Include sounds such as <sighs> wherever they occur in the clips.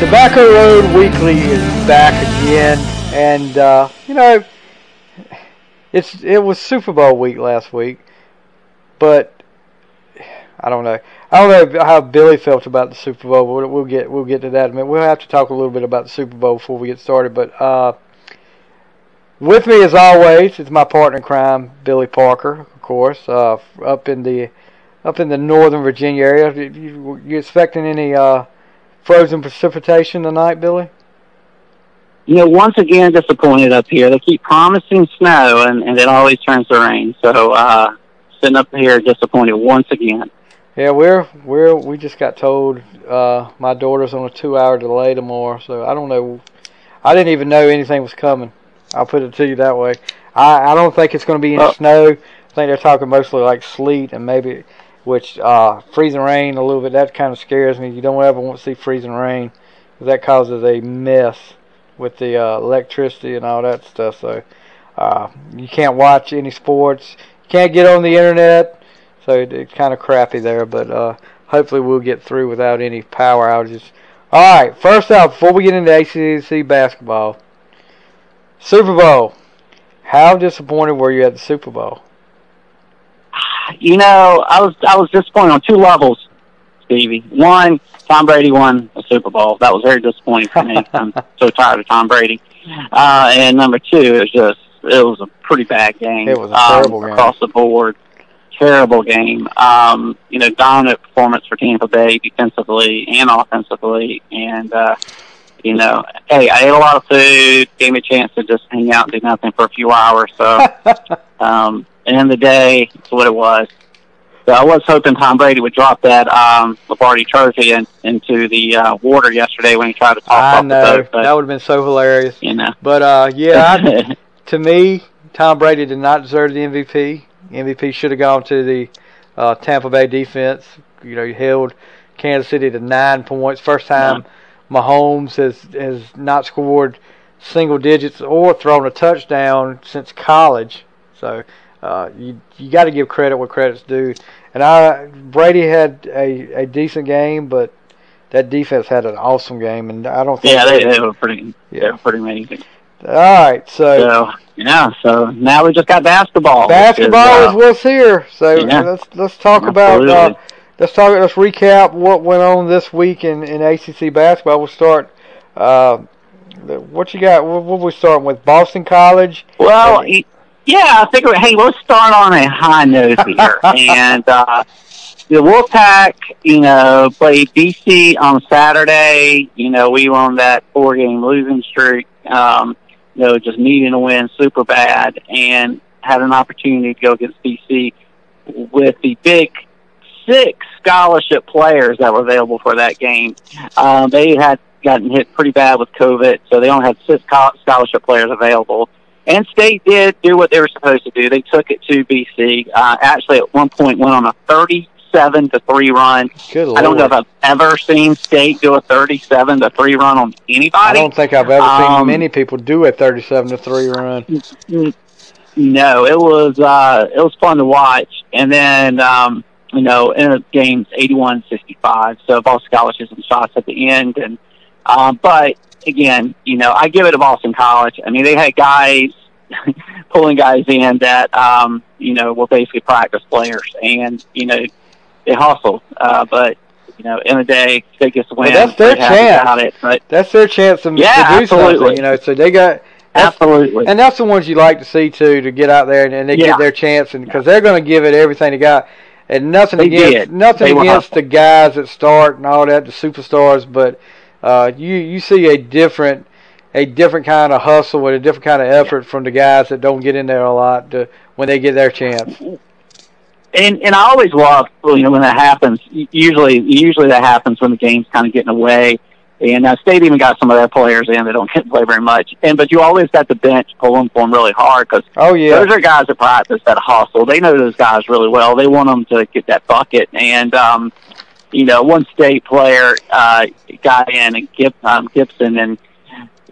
Tobacco Road Weekly is back again, and uh, you know, it's it was Super Bowl week last week, but I don't know. I don't know how Billy felt about the Super Bowl. We'll, we'll get we'll get to that in a minute. We'll have to talk a little bit about the Super Bowl before we get started. But uh, with me, as always, is my partner in crime, Billy Parker, of course, uh, up in the up in the Northern Virginia area. You, you expecting any? Uh, frozen precipitation tonight, Billy? You know, once again, disappointed up here. They keep promising snow, and, and it always turns to rain. So, uh, sitting up here disappointed once again. Yeah, we're we're we just got told uh, my daughter's on a two-hour delay tomorrow, so I don't know. I didn't even know anything was coming. I'll put it to you that way. I I don't think it's going to be any oh. snow. I think they're talking mostly like sleet and maybe which uh, freezing rain a little bit that kind of scares me. You don't ever want to see freezing rain that causes a mess with the uh, electricity and all that stuff. So uh, you can't watch any sports, you can't get on the internet, so it, it's kind of crappy there. But uh, hopefully we'll get through without any power outages. All right, first off, before we get into ACC basketball, Super Bowl. How disappointed were you at the Super Bowl? you know, I was I was disappointed on two levels, Stevie. One, Tom Brady won a Super Bowl. That was very disappointing for me. <laughs> I'm so tired of Tom Brady. Uh, and number two, it was just it was a pretty bad game. It was a terrible um, game across the board. Terrible game. Um, you know, dominant performance for Tampa Bay defensively and offensively, and uh, you know, hey, I ate a lot of food, gave me a chance to just hang out and do nothing for a few hours. So, <laughs> um, end of the day, it's what it was. So I was hoping Tom Brady would drop that um, Lombardi Trophy in, into the uh, water yesterday when he tried to toss I off know. the boat. But, that would have been so hilarious. You know. But uh, yeah, I, <laughs> to me, Tom Brady did not deserve the MVP. MVP should have gone to the uh, Tampa Bay defense. You know, he held Kansas City to nine points. First time yeah. Mahomes has has not scored single digits or thrown a touchdown since college. So uh, you you got to give credit where credit's due. And I Brady had a, a decent game, but that defense had an awesome game, and I don't think yeah they, they were pretty yeah they were pretty amazing. All right, so, so yeah, so now we just got basketball. Basketball is, uh, is what's here. So yeah, let's let's talk about uh, let's talk let's recap what went on this week in, in ACC basketball. We'll start. Uh, what you got? What, what we starting with? Boston College. Well, and, yeah, I figured, hey, let's start on a high note here. <laughs> and uh, the Wolfpack, you know, played BC on Saturday. You know, we were on that four-game losing streak. Um, you know, just needing to win super bad, and had an opportunity to go against BC with the big six scholarship players that were available for that game. Um, they had gotten hit pretty bad with COVID, so they only had six scholarship players available. And State did do what they were supposed to do. They took it to BC. Uh, actually, at one point, went on a 37 to three run. Good I don't know if I've ever seen State do a 37 to three run on anybody. I don't think I've ever um, seen many people do a 37 to three run. No, it was uh, it was fun to watch. And then um, you know, in the games 81-65. So ball scholarships and shots at the end, and um, but again, you know, I give it to Boston College. I mean, they had guys <laughs> pulling guys in that, um, you know, were basically practice players, and you know, they hustled. Uh, but you know, in the day, they get win. Well, that's their chance. It, but, that's their chance to, yeah, to do absolutely. something. You know, so they got. Absolutely, and that's the ones you like to see too, to get out there and, and they yeah. get their chance, and because they're going to give it everything they got, and nothing they against did. nothing they against the guys that start and all that, the superstars, but uh, you you see a different a different kind of hustle and a different kind of effort from the guys that don't get in there a lot to, when they get their chance. And and I always love you know when that happens. Usually usually that happens when the game's kind of getting away. And uh, State even got some of their players in that don't get to play very much. And but you always got the bench pulling for them really hard because oh yeah, those are guys that practice that hustle. They know those guys really well. They want them to get that bucket. And um, you know, one state player uh, got in and Gib, um, Gibson, and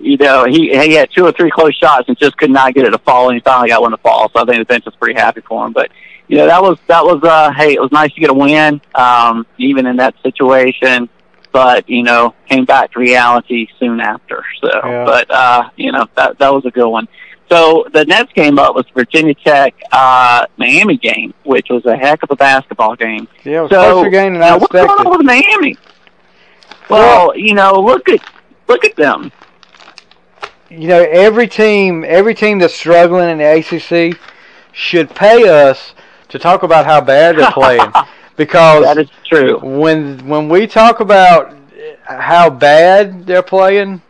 you know he he had two or three close shots and just could not get it to fall. And he finally got one to fall. So I think the bench was pretty happy for him. But you know that was that was uh, hey, it was nice to get a win, um, even in that situation but you know came back to reality soon after. So, Yeah. but uh, you know that that was a good one. So the next game up was Virginia Tech uh, Miami game, which was a heck of a basketball game. yeah, it was So closer game than I now, what's going on with Miami? Well, you know, look at look at them. you know, every team, every team that's struggling in the ACC should pay us to talk about how bad they're playing, <laughs> because That is true. when when we talk about how bad they're playing,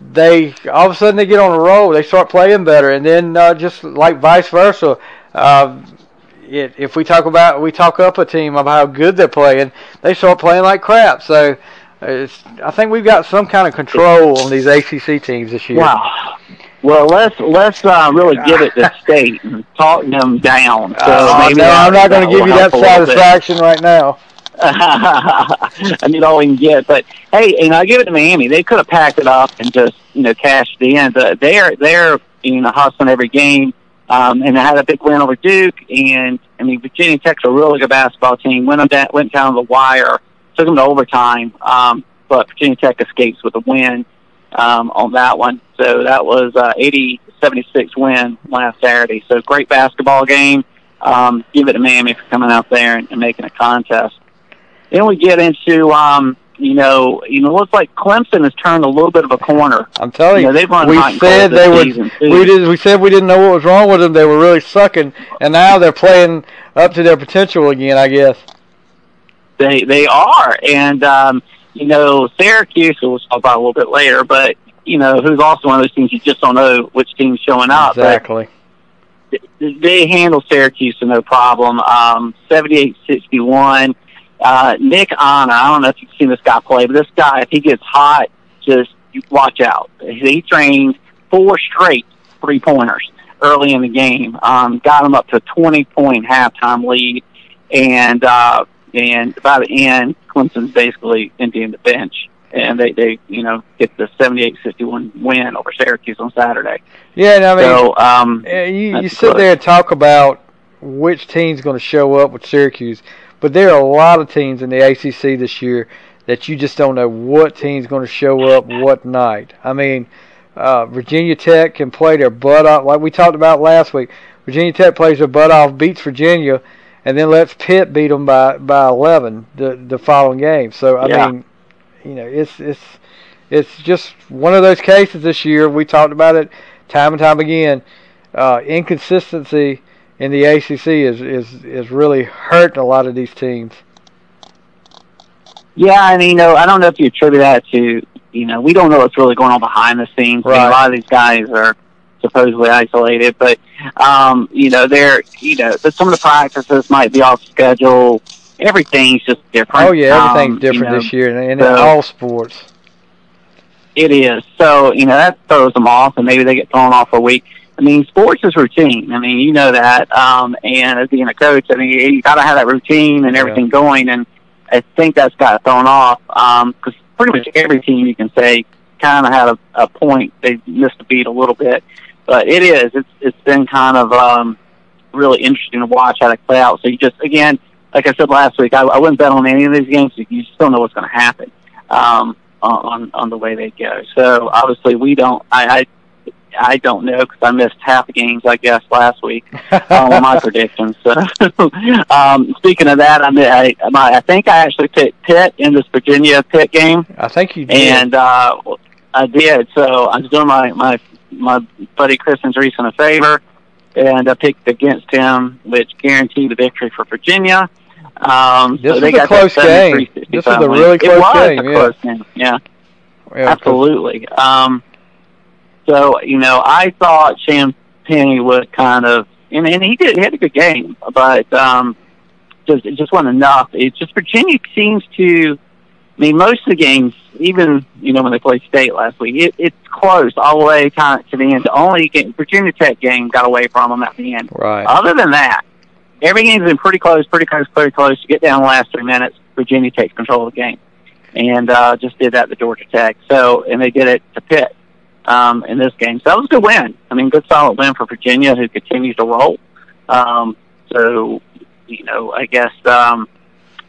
they all of a sudden they get on a roll. They start playing better, and then uh, just like vice versa. Uh, it, if we talk about we talk up a team of how good they're playing, they start playing like crap. So. It's, I think we've got some kind of control on these ACC teams this year. Wow. Well, let's let's uh, really give it to <laughs> state and talk them down. So Uh, no, I'm not going to give you that satisfaction right now. <laughs> I need all we can get. But hey, you know, I give it to Miami. They could have packed it up and just you know cashed it in. But they're they're you know hustling every game, um, and they had a big win over Duke. And I mean, Virginia Tech's a really good basketball team. Went them down, went down the wire, took them to overtime. Um, but Virginia Tech escapes with a win um, on that one. So that was uh, 80-76 win last Saturday. So great basketball game. Um, give it to Miami for coming out there and, and making a contest. Then we get into, um, you know, you know, it looks like Clemson has turned a little bit of a corner. I'm telling You you, know, they've run we said they would. We did. We said we didn't know what was wrong with them. They were really sucking, and now they're playing up to their potential again. I guess. They they are, and um, you know, Syracuse, we'll talk about a little bit later, but you know, who's also one of those teams you just don't know which team's showing up. Exactly. they handle Syracuse to no problem. Um, 78-61. Uh, Nick Honor, I don't know if you've seen this guy play, but this guy, if he gets hot, just watch out. He trained four straight three pointers early in the game. Um, got him up to a 20 point halftime lead, and uh, and by the end, Clemson's basically emptying the bench. And they, they, you know, get the 78-61 win over Syracuse on Saturday. Yeah, and I mean, so, um, you, you sit there and talk about which team's going to show up with Syracuse, but there are a lot of teams in the ACC this year that you just don't know what team's going to show up what night. I mean, uh, Virginia Tech can play their butt off, like we talked about last week. Virginia Tech plays their butt off, beats Virginia, and then lets Pitt beat them by by 11 the the following game. So I Yeah. mean, you know, it's it's it's just one of those cases this year. We talked about it time and time again. Uh, inconsistency in the ACC is, is is really hurting a lot of these teams. Yeah, and you know, I don't know if you attribute that to, you know, we don't know what's really going on behind the scenes. I mean, a lot of these guys are supposedly isolated, but um, you know, they're, you know, but some of the practices might be off schedule. Everything's just different. Oh yeah, everything's Um, you different know, this year, and, and in all sports. It is. So, you know, that throws them off, and maybe they get thrown off a week. I mean, sports is routine. I mean, you know that. Um, and as being a coach, I mean, you got to have that routine and everything going. And I think that's got thrown off because pretty much every team you can say kind of had a, a point. They missed a beat a little bit, but it is. It's it's been kind of um, really interesting to watch how they play out. So you just again, like I said last week, I, I wouldn't bet on any of these games. You just don't know what's going to happen. Um, on on the way they go. So obviously we don't. I I, I don't know because I missed half the games I guess last week on uh, my <laughs> predictions. So <laughs> um, speaking of that, I mean, I my, I think I actually picked Pitt in this Virginia Pitt game, I think you did. and uh, I did. So I was doing my my my buddy Chris Andreessen a favor, and I picked against him, which guaranteed the victory for Virginia. Um, This so they was a got close game. 73, This was a really close it was game, A yeah. close game. Yeah, Yeah, absolutely. Um, so you know, I thought Champagnie would kind of, and, and he did. He had a good game, but um, just it just wasn't enough. It's just Virginia seems to I mean, most of the games, even you know when they played State last week, it, it's close all the way kind of to the end. The only game, Virginia Tech game got away from them at the end. Right. Other than that, every game's been pretty close, pretty close, pretty close. You get down the last three minutes, Virginia takes control of the game, and uh, just did that to Georgia Tech. So, and they did it to Pitt um, in this game. So that was a good win. I mean, good solid win for Virginia, who continues to roll. Um, so, you know, I guess um,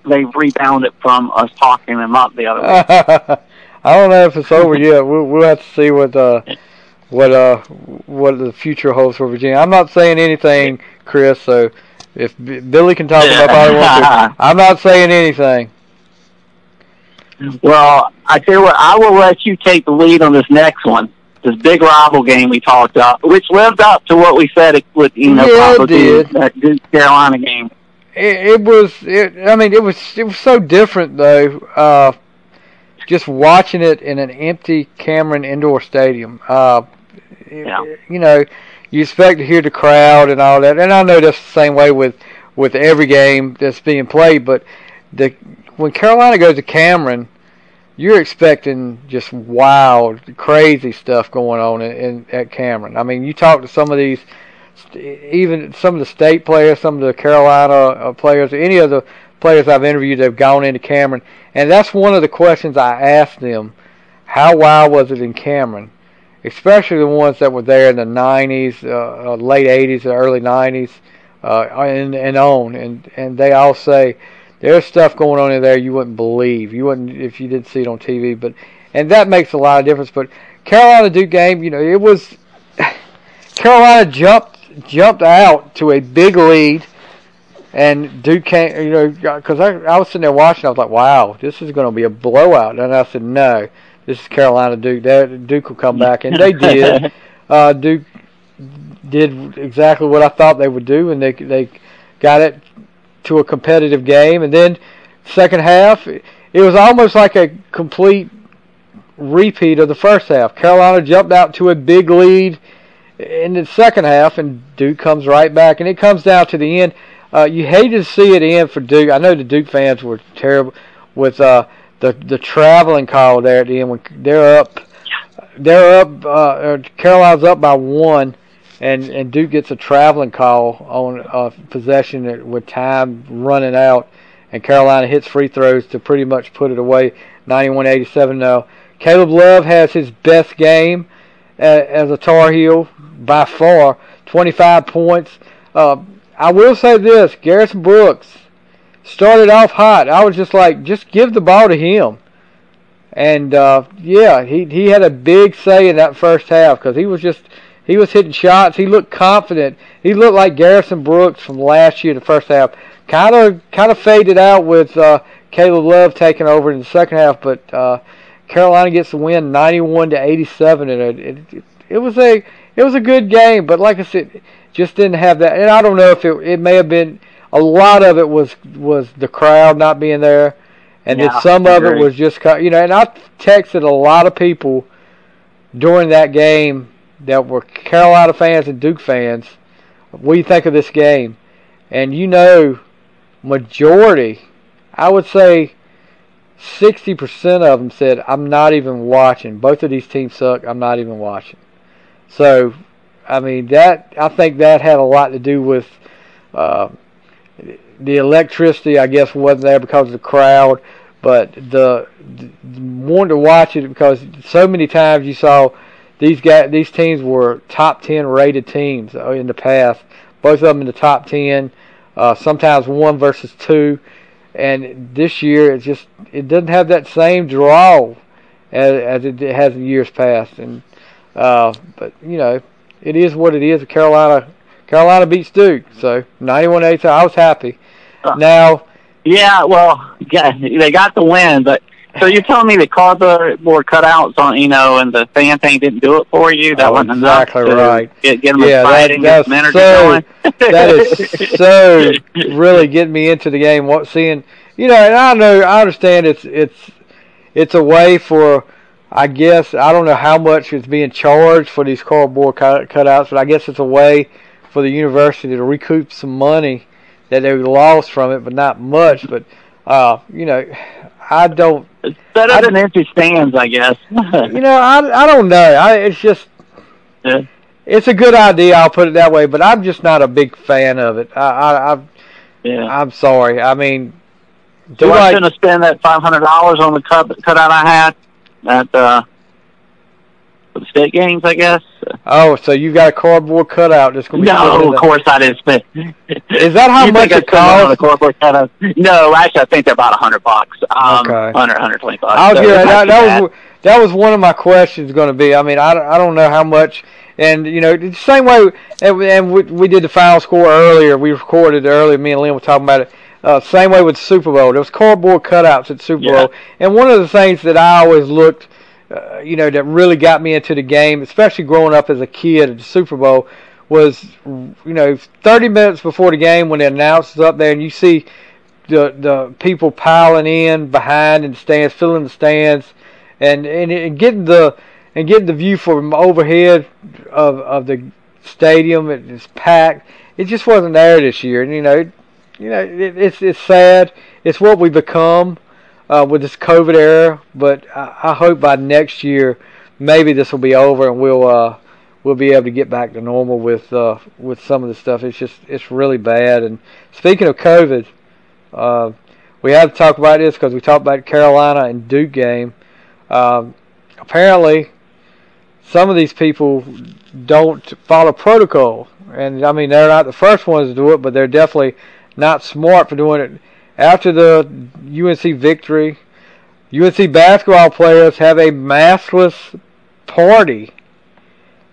they've rebounded from us talking them up the other week. <laughs> I don't know if it's over yet. We'll, we'll have to see what uh, what uh, what the future holds for Virginia. I'm not saying anything, Chris. So if B- Billy can talk about wants to, <laughs> I'm not saying anything. Well, I tell you what, I will let you take the lead on this next one. This big rival game we talked about, which lived up to what we said it would, you know, Yeah, probably did. that Duke Carolina game. It, it was. It, I mean, it was. It was so different though. Uh, just watching it in an empty Cameron indoor stadium. Uh, Yeah. You know, you expect to hear the crowd and all that, and I know that's the same way with with every game that's being played. But the when Carolina goes to Cameron, you're expecting just wild, crazy stuff going on in, in at Cameron. I mean, you talk to some of these even some of the state players, some of the Carolina uh, players, any of the players I've interviewed that have gone into Cameron, and that's one of the questions I asked them: How wild was it in Cameron? Especially the ones that were there in the '90s, uh, uh, late '80s, the early '90s, uh, and and on, and and they all say there's stuff going on in there you wouldn't believe, you wouldn't if you didn't see it on TV, but and that makes a lot of difference. But Carolina Duke game, you know, it was <sighs> Carolina jumped jumped out to a big lead, and Duke came. You know, because I, I was sitting there watching, I was like, "Wow, this is going to be a blowout." And I said, "No, this is Carolina Duke. That Duke will come back," and they did. <laughs> Uh, Duke did exactly what I thought they would do, and they they got it to a competitive game. And then second half, it was almost like a complete repeat of the first half. Carolina jumped out to a big lead in the second half, and Duke comes right back, and it comes down to the end. Uh, you hated to see it end for Duke. I know the Duke fans were terrible with uh, the the traveling call there at the end when they're up. They're up. Uh, Carolina's up by one, and and Duke gets a traveling call on uh, possession with time running out, and Carolina hits free throws to pretty much put it away. 91-87 now. Caleb Love has his best game as a Tar Heel by far. 25 points. Uh, I will say this: Garrison Brooks started off hot. I was just like, just give the ball to him. And uh, yeah, he he had a big say in that first half because he was just he was hitting shots. He looked confident. He looked like Garrison Brooks from last year, the first half. Kind of kind of faded out with uh, Caleb Love taking over in the second half, but uh, Carolina gets the win, 91 to 87, and it, it it was a it was a good game. But like I said, just didn't have that. And I don't know if it it may have been a lot of it was was the crowd not being there, and then some of it was just you know. And I texted a lot of people during that game that were Carolina fans and Duke fans. What do you think of this game? And you know, majority, I would say. 60% of them said, I'm not even watching. Both of these teams suck. I'm not even watching. So, I mean, that I think that had a lot to do with uh, the electricity, I guess, wasn't there because of the crowd, but the, the to watch it because so many times you saw these guys, these teams were top 10 rated teams uh, in the past. Both of them in the top 10, uh, sometimes one versus two and this year it just it doesn't have that same draw as, as it has in years past. And uh, but you know, it is what it is. Carolina Carolina beats Duke, so 91-87. I was happy. Uh. Now Yeah, well, yeah, <laughs> they got the win, but so you're telling me the cardboard cutouts on, you know, and the fan thing didn't do it for you? That Oh, wasn't exactly enough to right. Get, get them Yeah, that- excited, get that's some so- going. <laughs> that is so really getting me into the game. What seeing, you know, and I know I understand it's it's it's a way for, I guess I don't know how much is being charged for these cardboard cut, cutouts, but I guess it's a way for the university to recoup some money that they lost from it, but not much. But uh, you know, I don't. It's better I- than empty stands, I guess. <laughs> You know, I I don't know. I it's just. Yeah. It's a good idea. I'll put it that way, but I'm just not a big fan of it. I I, I yeah. I'm sorry. I mean, do Do I like shouldn't have spent that five hundred dollars on the cup cut cutout I had That uh, for the state games? I guess. oh, so you got a cardboard cutout that's gonna be sitting in No, of course I didn't spend. <laughs> Is that how much it costs? cardboard cutout? No, actually, I think they're about a hundred bucks. Um, Okay. 100, 120 bucks. I was So that, that was that was one of my questions going to be. I mean, I, don't- I don't know how much, and you know, the same way, and, we- and we, we did the final score earlier. We recorded earlier. Me and Lynn were talking about it. Uh, same way with the Super Bowl. There was cardboard cutouts at Super Yeah. Bowl, and one of the things that I always looked, uh, you know, that really got me into the game, especially growing up as a kid at the Super Bowl, was you know, 30 minutes before the game when the announcer's up there, and you see the the people piling in behind in the stands, filling the stands, and and, and getting the and getting the view from overhead of of the stadium. It, it's packed. It just wasn't there this year, and you know, you know, it, it's it's sad. It's what we become uh, with this COVID era. But I, I hope by next year, maybe this will be over, and we'll. Uh, We'll be able to get back to normal with uh, with some of the stuff. It's just it's really bad. And speaking of COVID, uh, we have to talk about this because we talked about Carolina and Duke game. Um, apparently, some of these people don't follow protocol, and I mean they're not the first ones to do it, but they're definitely not smart for doing it. After the UNC victory, UNC basketball players have a maskless party,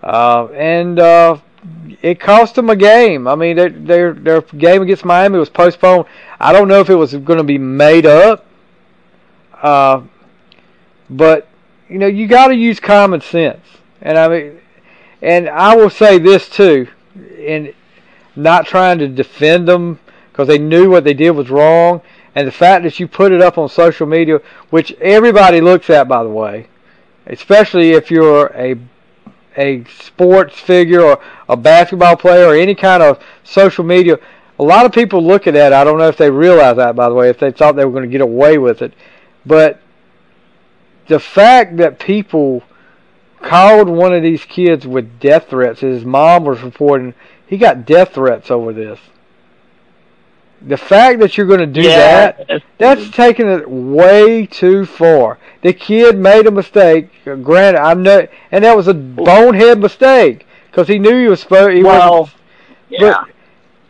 uh, and uh, it cost them a game. I mean, their their their game against Miami was postponed. I don't know if it was going to be made up, uh, but you know you got to use common sense. And I mean, and I will say this too, and not trying to defend them because they knew what they did was wrong, and the fact that you put it up on social media, which everybody looks at, by the way, especially if you're a a sports figure or a basketball player or any kind of social media. A lot of people look at that. I don't know if they realize that, by the way, if they thought they were going to get away with it. But the fact that people called one of these kids with death threats, his mom was reporting he got death threats over this. The fact that you're going to do yeah, that, that's taking it way too far. The kid made a mistake. Granted, I'm not, and that was a bonehead mistake because he knew he was supposed. He well, yeah.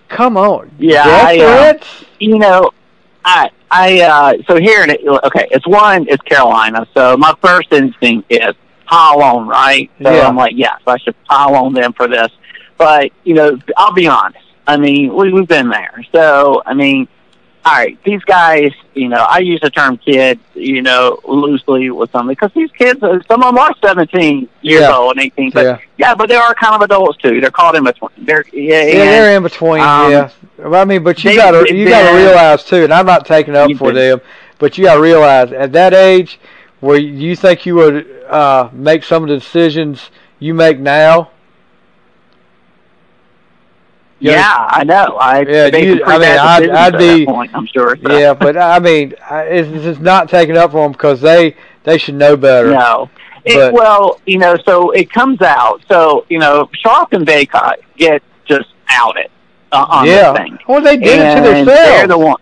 come on, Yeah, I, uh, you know, I I uh so here in it okay, it's one, it's Carolina. So my first instinct is pile on, right? So Yeah. I'm like, yes, I should pile on them for this. But, you know, I'll be honest. I mean, we we've been there. So I mean all right, these guys, you know, I use the term kid, you know, loosely with some because these kids, uh, some of them are 17 years Yeah. old and 18, but yeah, yeah, but they are kind of adults too. They're caught in between. They're yeah, yeah, and- they're in between. um, yeah, I mean, but you gotta you gotta realize too, and I'm not taking up for did. them, but you gotta realize at that age where you think you would uh, make some of the decisions you make now. You know, Yeah, I know. I Yeah, you- I mean, I'd- I'd at be- point, I'm sure. so. Yeah, but I mean, it's, it's just not taking up for them because they they should know better. No. It, well, you know, so it comes out. So you know, Sharpe and Baycott get just outed uh, on yeah. this thing. Well, they did and it to They're themselves. the one.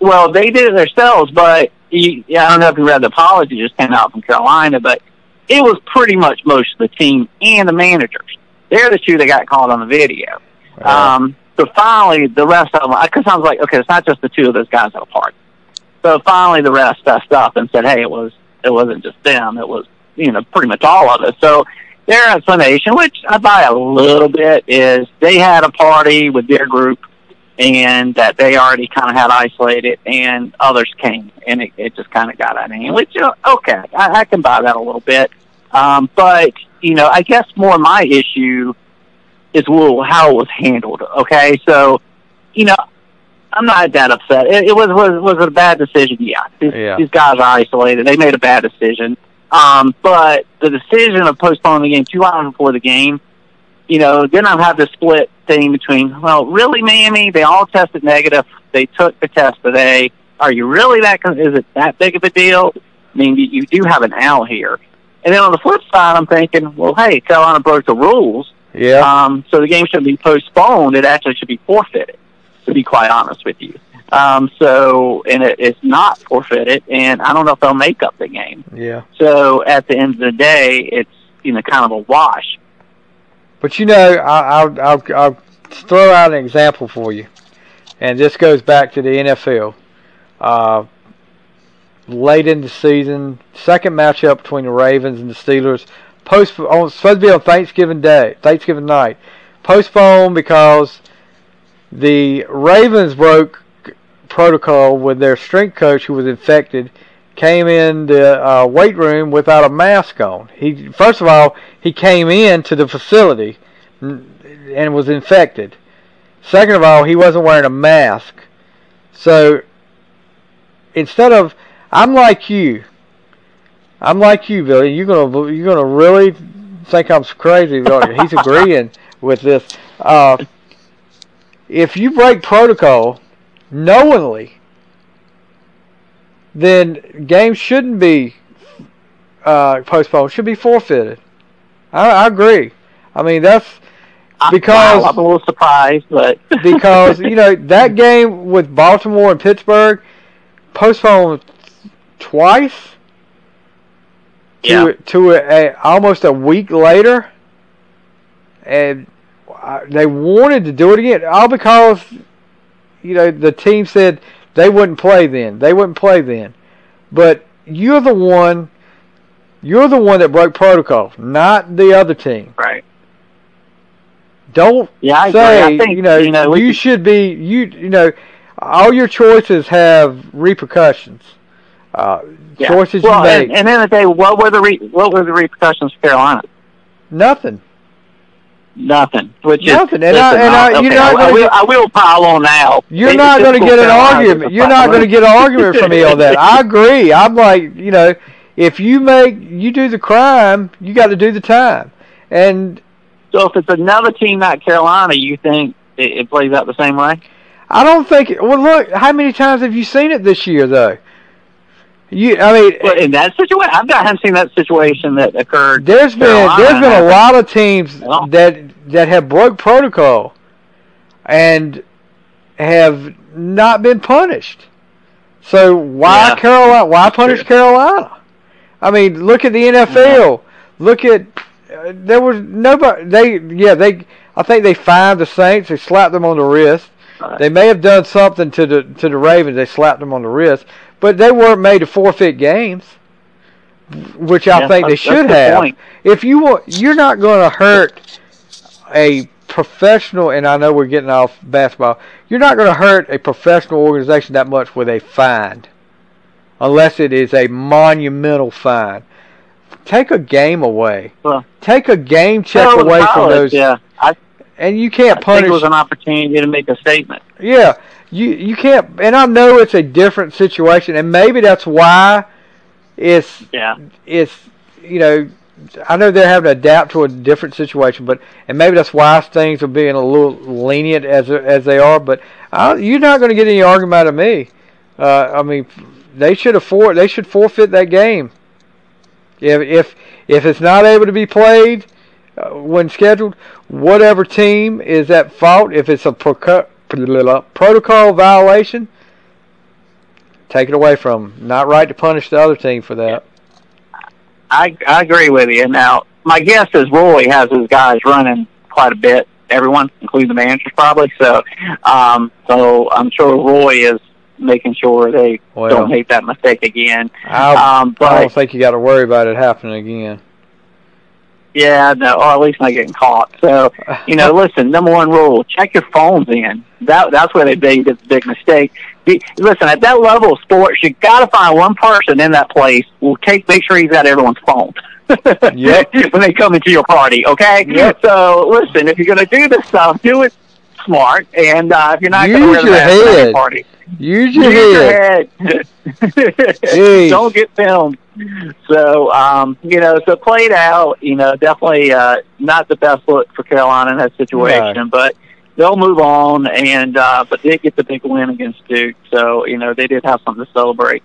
Well, they did it themselves, but you, yeah, I don't know if you read the apology just came out from Carolina, but it was pretty much most of the team and the managers. They're the two that got caught on the video. Um, so finally, the rest of them, because I was like, okay, it's not just the two of those guys at a party. So finally, the rest fessed up and said, hey, it was it wasn't just them; it was you know pretty much all of us. So their explanation, which I buy a little bit, is they had a party with their group and that they already kind of had isolated, and others came, and it, it just kind of got out of hand. Which okay, I, I can buy that a little bit. Um, but you know, I guess more my issue is how it was handled. Okay, so you know, I'm not that upset. It, it was was was it a bad decision? Yeah, these, Yeah. these guys are isolated. They made a bad decision. Um, but the decision of postponing the game two hours before the game, you know, then I have the split thing between well, really, Miami, they all tested negative. They took the test today. are you really that? Is it that big of a deal? I mean, you, you do have an out here. And then on the flip side, I'm thinking, well, hey, Carolina broke the rules. Yeah. Um, so the game shouldn't be postponed. It actually should be forfeited, to be quite honest with you. Um, so, and it, it's not forfeited, and I don't know if they'll make up the game. Yeah. So at the end of the day, it's, you know, kind of a wash. But you know, I, I'll, I'll, I'll throw out an example for you. And this goes back to the NFL. Uh, late in the season, second matchup between the Ravens and the Steelers. Post on supposed to be on Thanksgiving Day, Thanksgiving night. Postponed because the Ravens broke protocol when their strength coach who was infected. Came in the uh, weight room without a mask on. He first of all he came in to the facility and was infected. Second of all, he wasn't wearing a mask. So instead of I'm like you. I'm like you, Billy. You're gonna you're gonna really think I'm crazy. He's agreeing with this. Uh, if you break protocol knowingly, then games shouldn't be uh, postponed. Should be forfeited. I, I agree. I mean that's because I'm a little surprised, but <laughs> <laughs> because you know that game with Baltimore and Pittsburgh postponed twice yeah. to to uh, a, a, almost a week later, and uh, they wanted to do it again, all because you know the team said they wouldn't play then. They wouldn't play then, but you're the one. You're the one that broke protocol, not the other team. Right. Don't yeah, say I think, you know you, know, you should be you you know all your choices have repercussions. Uh, yeah. Choices well, you make. And, and then the day, what were the re- what were the repercussions for Carolina? Nothing. Nothing. Which Nothing. Is, and I, and I, okay, you're not I, gonna I, will, I will pile on now. You're not going to get an argument. You're not going to get an argument from me on that. <laughs> I agree. I'm like, you know, if you make you do the crime, you got to do the time. And So if it's another team, not Carolina, you think it, it plays out the same way? I don't think. Well, look, how many times have you seen it this year, though? You, I mean, Well, in that situation, I've not haven't seen that situation that occurred. there's been there's been a lot of teams Well. that that have broke protocol and have not been punished. So why Yeah. Carolina? Why punish. Carolina? I mean, look at the NFL. Look at uh, there was nobody. They yeah they. I think they fined the Saints. They slapped them on the wrist. Right. They may have done something to the to the Ravens. They slapped them on the wrist, but they weren't made to forfeit games, which I Yeah, think they should have. point. If you want, you're not going to hurt a professional. And I know we're getting off basketball. You're not going to hurt a professional organization that much with a fine, unless it is a monumental fine. Take a game away. Well, Take a game check Well, away from those, Yeah, I, and you can't think punish. it was an opportunity to make a statement. Yeah, you you can't, and I know it's a different situation, and maybe that's why it's Yeah. it's you know I know they're having to adapt to a different situation, but and maybe that's why things are being a little lenient as as they are. But I, you're not going to get any argument out of me. Uh, I mean, they should afford they should forfeit that game. If if if it's not able to be played uh, when scheduled, whatever team is at fault, if it's a proco- protocol violation, take it away from 'em. Not right to punish the other team for that. I I agree with you. Now, my guess is Roy has his guys running quite a bit. Everyone, including the managers, probably. So, um, so I'm sure Roy is making sure they Well, don't make that mistake again. I, Um, I don't think you got to worry about it happening again. Yeah, no, or at least not getting caught. So, you know, <laughs> listen, number one rule: check your phones in. That that's where they made the big mistake. Be, listen, at that level of sports, you got to find one person in that place who will take make sure he's at everyone's phone. <laughs> Yep. when they come into your party, okay? Yep. So, listen, if you're going to do this stuff, do it smart. And uh, if you're not going to wear the mask at any party, Use your use head. your head. <laughs> <laughs> Don't get filmed. So, um, you know, so played out, you know, definitely uh, not the best look for Carolina in that situation. No. But, they'll move on, and uh, but they get the big win against Duke, so you know they did have something to celebrate.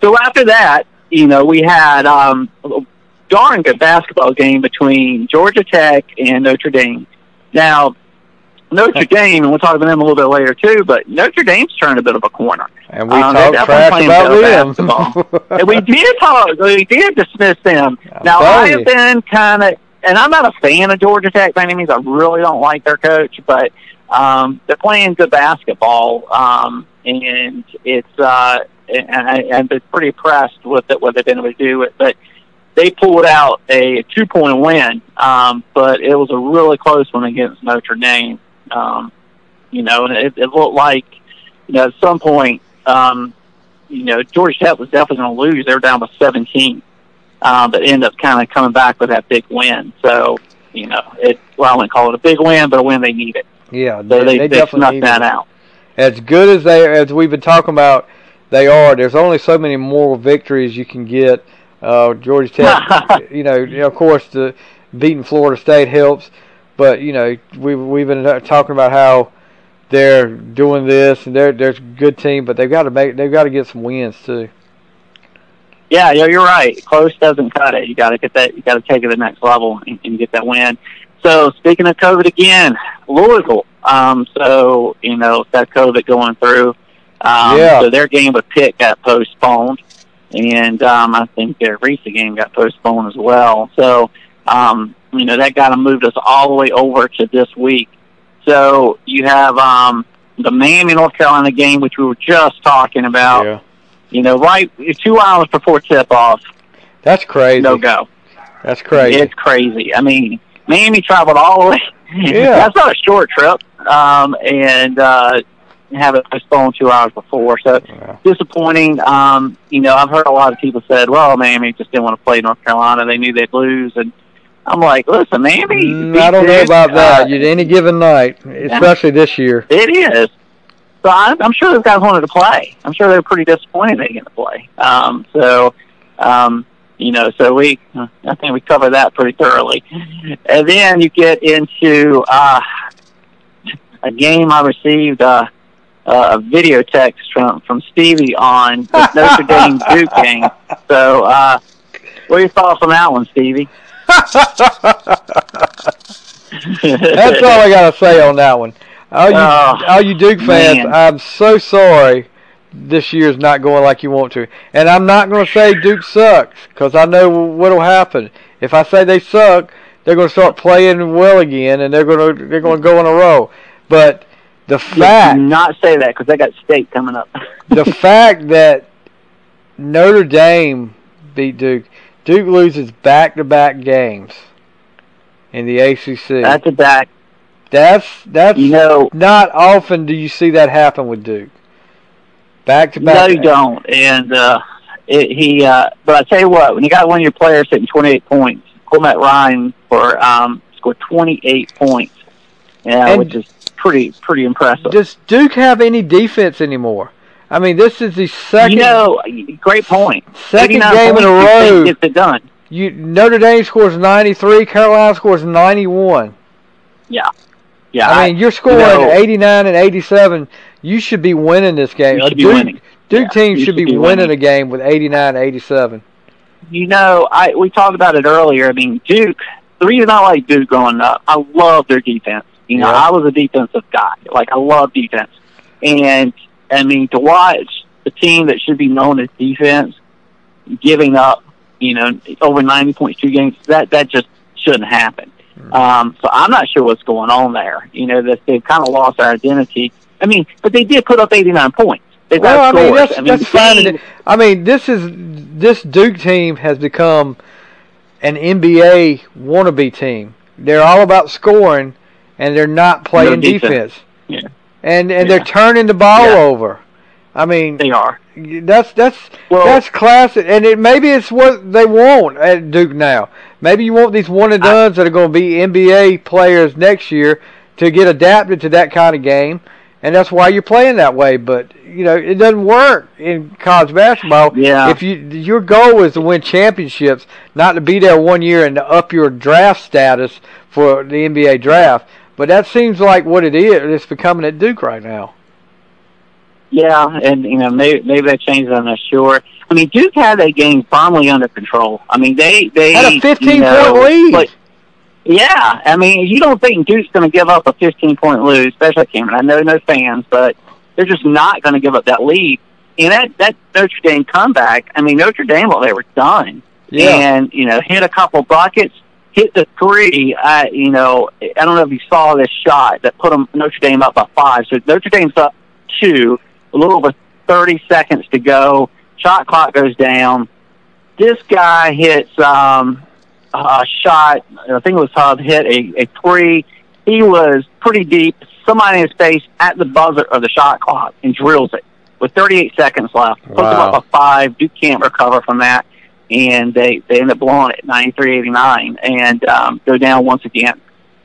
So after that, you know, we had um, a darn good basketball game between Georgia Tech and Notre Dame. Now, Notre Dame, and we'll talk about them a little bit later too, but Notre Dame's turned a bit of a corner. And we um, talked trash about them. and we <laughs> did talk, we did dismiss them. I'm now, I have been kind of, and I'm not a fan of Georgia Tech by any means. I really don't like their coach, but um, they're playing good basketball, um, and it's uh, and I, I've been pretty impressed with it, what they've been able to do. It, but they pulled out a two point win, um, but it was a really close one against Notre Dame. Um, you know, and it, it looked like, you know, at some point, um, you know, Georgia Tech was definitely going to lose. They were down by 17, um, but ended up kind of coming back with that big win. So, you know, it well, I wouldn't call it a big win, but a win they needed. Yeah, so they, they, they, they snuck that out. As good as they, as we've been talking about, they are. There's only so many moral victories you can get. Uh, Georgia Tech, <laughs> you know, of course, the beating Florida State helps, but you know, we've we've been talking about how they're doing this and they're they're a good team, but they've got to make they've got to get some wins too. Yeah, yeah, you're right. Close doesn't cut it. You got to get that. You got to take it to the next level and, and get that win. So speaking of COVID again, Louisville. Um, so you know that COVID going through. Um, yeah. So their game with Pitt got postponed, and um, I think their recent game got postponed as well. So um, you know that got them moved us all the way over to this week. So you have um, the Miami North Carolina game, which we were just talking about. Yeah. You know, right two hours before tip off. That's crazy. No go. That's crazy. It's crazy. I mean, Miami traveled all the way. Yeah. <laughs> That's not a short trip. Um, and uh, have it postponed two hours before. So yeah. disappointing. Um, you know, I've heard a lot of people said, "Well, Miami just didn't want to play North Carolina. They knew they'd lose." And I'm like, "Listen, Miami." Mm, I don't know about that. Uh, any given night, especially this year. It is. So I'm, I'm sure those guys wanted to play. I'm sure they were pretty disappointed they didn't play. Um, so, um, you know, so we, I think we covered that pretty thoroughly. And then you get into uh, a game I received uh, uh, a video text from from Stevie on the Notre Dame Duke <laughs> game. So, uh, what are your thoughts on that one, Stevie? <laughs> That's all I gotta say on that one. All you, oh, all you Duke fans, man. I'm so sorry this year's not going like you want to. And I'm not going to say Duke sucks because I know what'll happen. If I say they suck, they're going to start playing well again, and they're going to they're going to go in a row. But the fact do not say that because they got state coming up. the <laughs> fact that Notre Dame beat Duke, Duke loses back-to-back games in the ACC. Back to back. That's that's you know not often do you see that happen with Duke. Back to back. No, you don't. And uh, it, he, uh, but I tell you what, when you got one of your players hitting 28 points, Cormac Ryan for um, scored 28 points, yeah, and which is pretty pretty impressive. Does Duke have any defense anymore? I mean, this is the second. You know, great point. Second game in a row. Gets it done. You Notre Dame scores 93. Carolina scores 91. Yeah. Yeah. I, I mean, you're scoring you know, 89 and 87. You should be winning this game. You should Duke, be winning. Duke yeah, team should, should, be, be winning, a game with 89 87. You know, I we talked about it earlier. I mean, Duke. The reason I like Duke growing up, I love their defense. You know, yeah. I was a defensive guy. Like I love defense, and I mean to watch the team that should be known as defense giving up, you know, over ninety points two games. That that just shouldn't happen. Um, so I'm not sure what's going on there. You know, that they've kind of lost their identity. I mean, but they did put up 89 points. They've well, I mean, that's, I mean, that's fine. I mean, this is this Duke team has become an NBA wannabe team. They're all about scoring and they're not playing no defense. defense. Yeah. And and yeah. they're turning the ball yeah. over. I mean, they are. That's that's well, that's classic, and it maybe it's what they want at Duke now. Maybe you want these one and dones that are going to be NBA players next year to get adapted to that kind of game, and that's why you're playing that way. But you know, it doesn't work in college basketball. Yeah. If you your goal is to win championships, not to be there one year and to up your draft status for the NBA draft. But that seems like what it is. It's becoming at Duke right now. Yeah, and you know maybe maybe that changes. I'm not sure. I mean, Duke had that game firmly under control. I mean, they they had a 15 you know, point lead. But, yeah, I mean, you don't think Duke's going to give up a 15 point lead, especially Cameron. I know no fans, but they're just not going to give up that lead. And that that Notre Dame comeback, I mean, Notre Dame, well, they were done. Yeah. And you know, hit a couple buckets, hit the three. I, you know, I don't know if you saw this shot that put them Notre Dame up by five. So Notre Dame's up two, a little over 30 seconds to go. Shot clock goes down. This guy hits um, a shot. I think it was Hubb hit a, a three. He was pretty deep. Somebody in his face at the buzzer of the shot clock and drills it with 38 seconds left. Puts them Wow. up a five. Duke can't recover from that, and they they end up blowing it 93-89 and um, go down once again.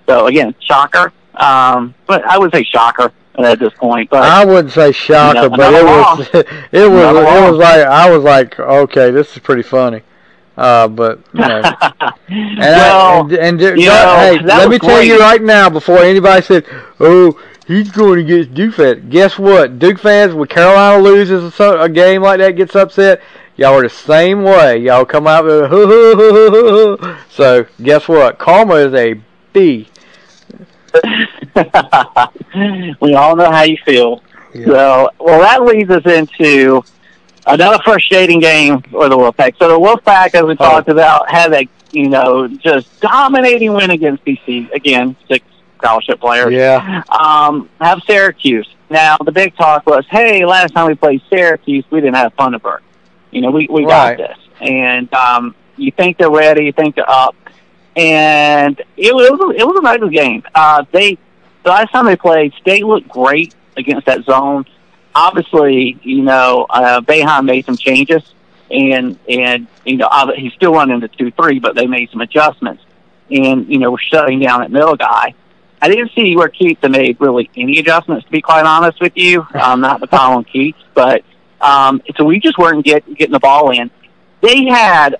So again, shocker. Um, but I would say shocker at this point. But I wouldn't say shocker, No, but it was <laughs> it was Not a it was like I was like, okay, this is pretty funny. Uh, but you know, <laughs> and well, I, and, you hey, let was me tell you right now, before anybody said, "Oh, he's going to get Duke fans," guess what? Duke fans, when Carolina loses a game like that, gets upset. Y'all are the same way. Y'all come out with hoo hoo hoo hoo hoo. hoo. So guess what? Karma is a B. <laughs> we all know how you feel. Yeah. So, well, that leads us into another frustrating game for the Wolfpack. So the Wolfpack, as we talked about, had a you know just dominating win against BC. Again, six scholarship players. Yeah. Um, have Syracuse. Now the big talk was, hey, last time we played Syracuse, we didn't have Thunderbird. You know, we we Right. got this, and um, you think they're ready, you think they're up, and it was it was a nice game. Uh, they the last time they played, State looked great against that zone. Obviously, you know, uh, Boeheim made some changes, and and you know, he's still running the two three, but they made some adjustments, and you know, we're shutting down that middle guy. I didn't see where Keatts made really any adjustments, to be quite honest with you. Um, not the Colin Keats, but um, so we just weren't get, getting the ball in. They had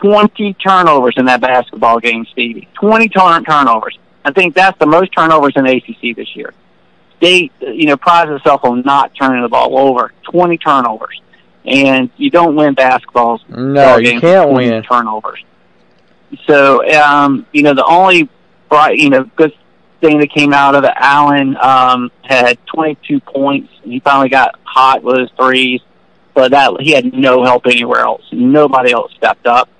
20 turnovers in that basketball game, Stevie. 20 turn- turnovers. I think that's the most turnovers in the ACC this year. They, you know, prides itself on not turning the ball over. 20 turnovers. And you don't win basketballs. No, you can't win. Turnovers. So, um, you know, the only bright, you know, good thing that came out of it, Allen um, had 22 points. He finally got hot with his threes, but that he had no help anywhere else. Nobody else stepped up,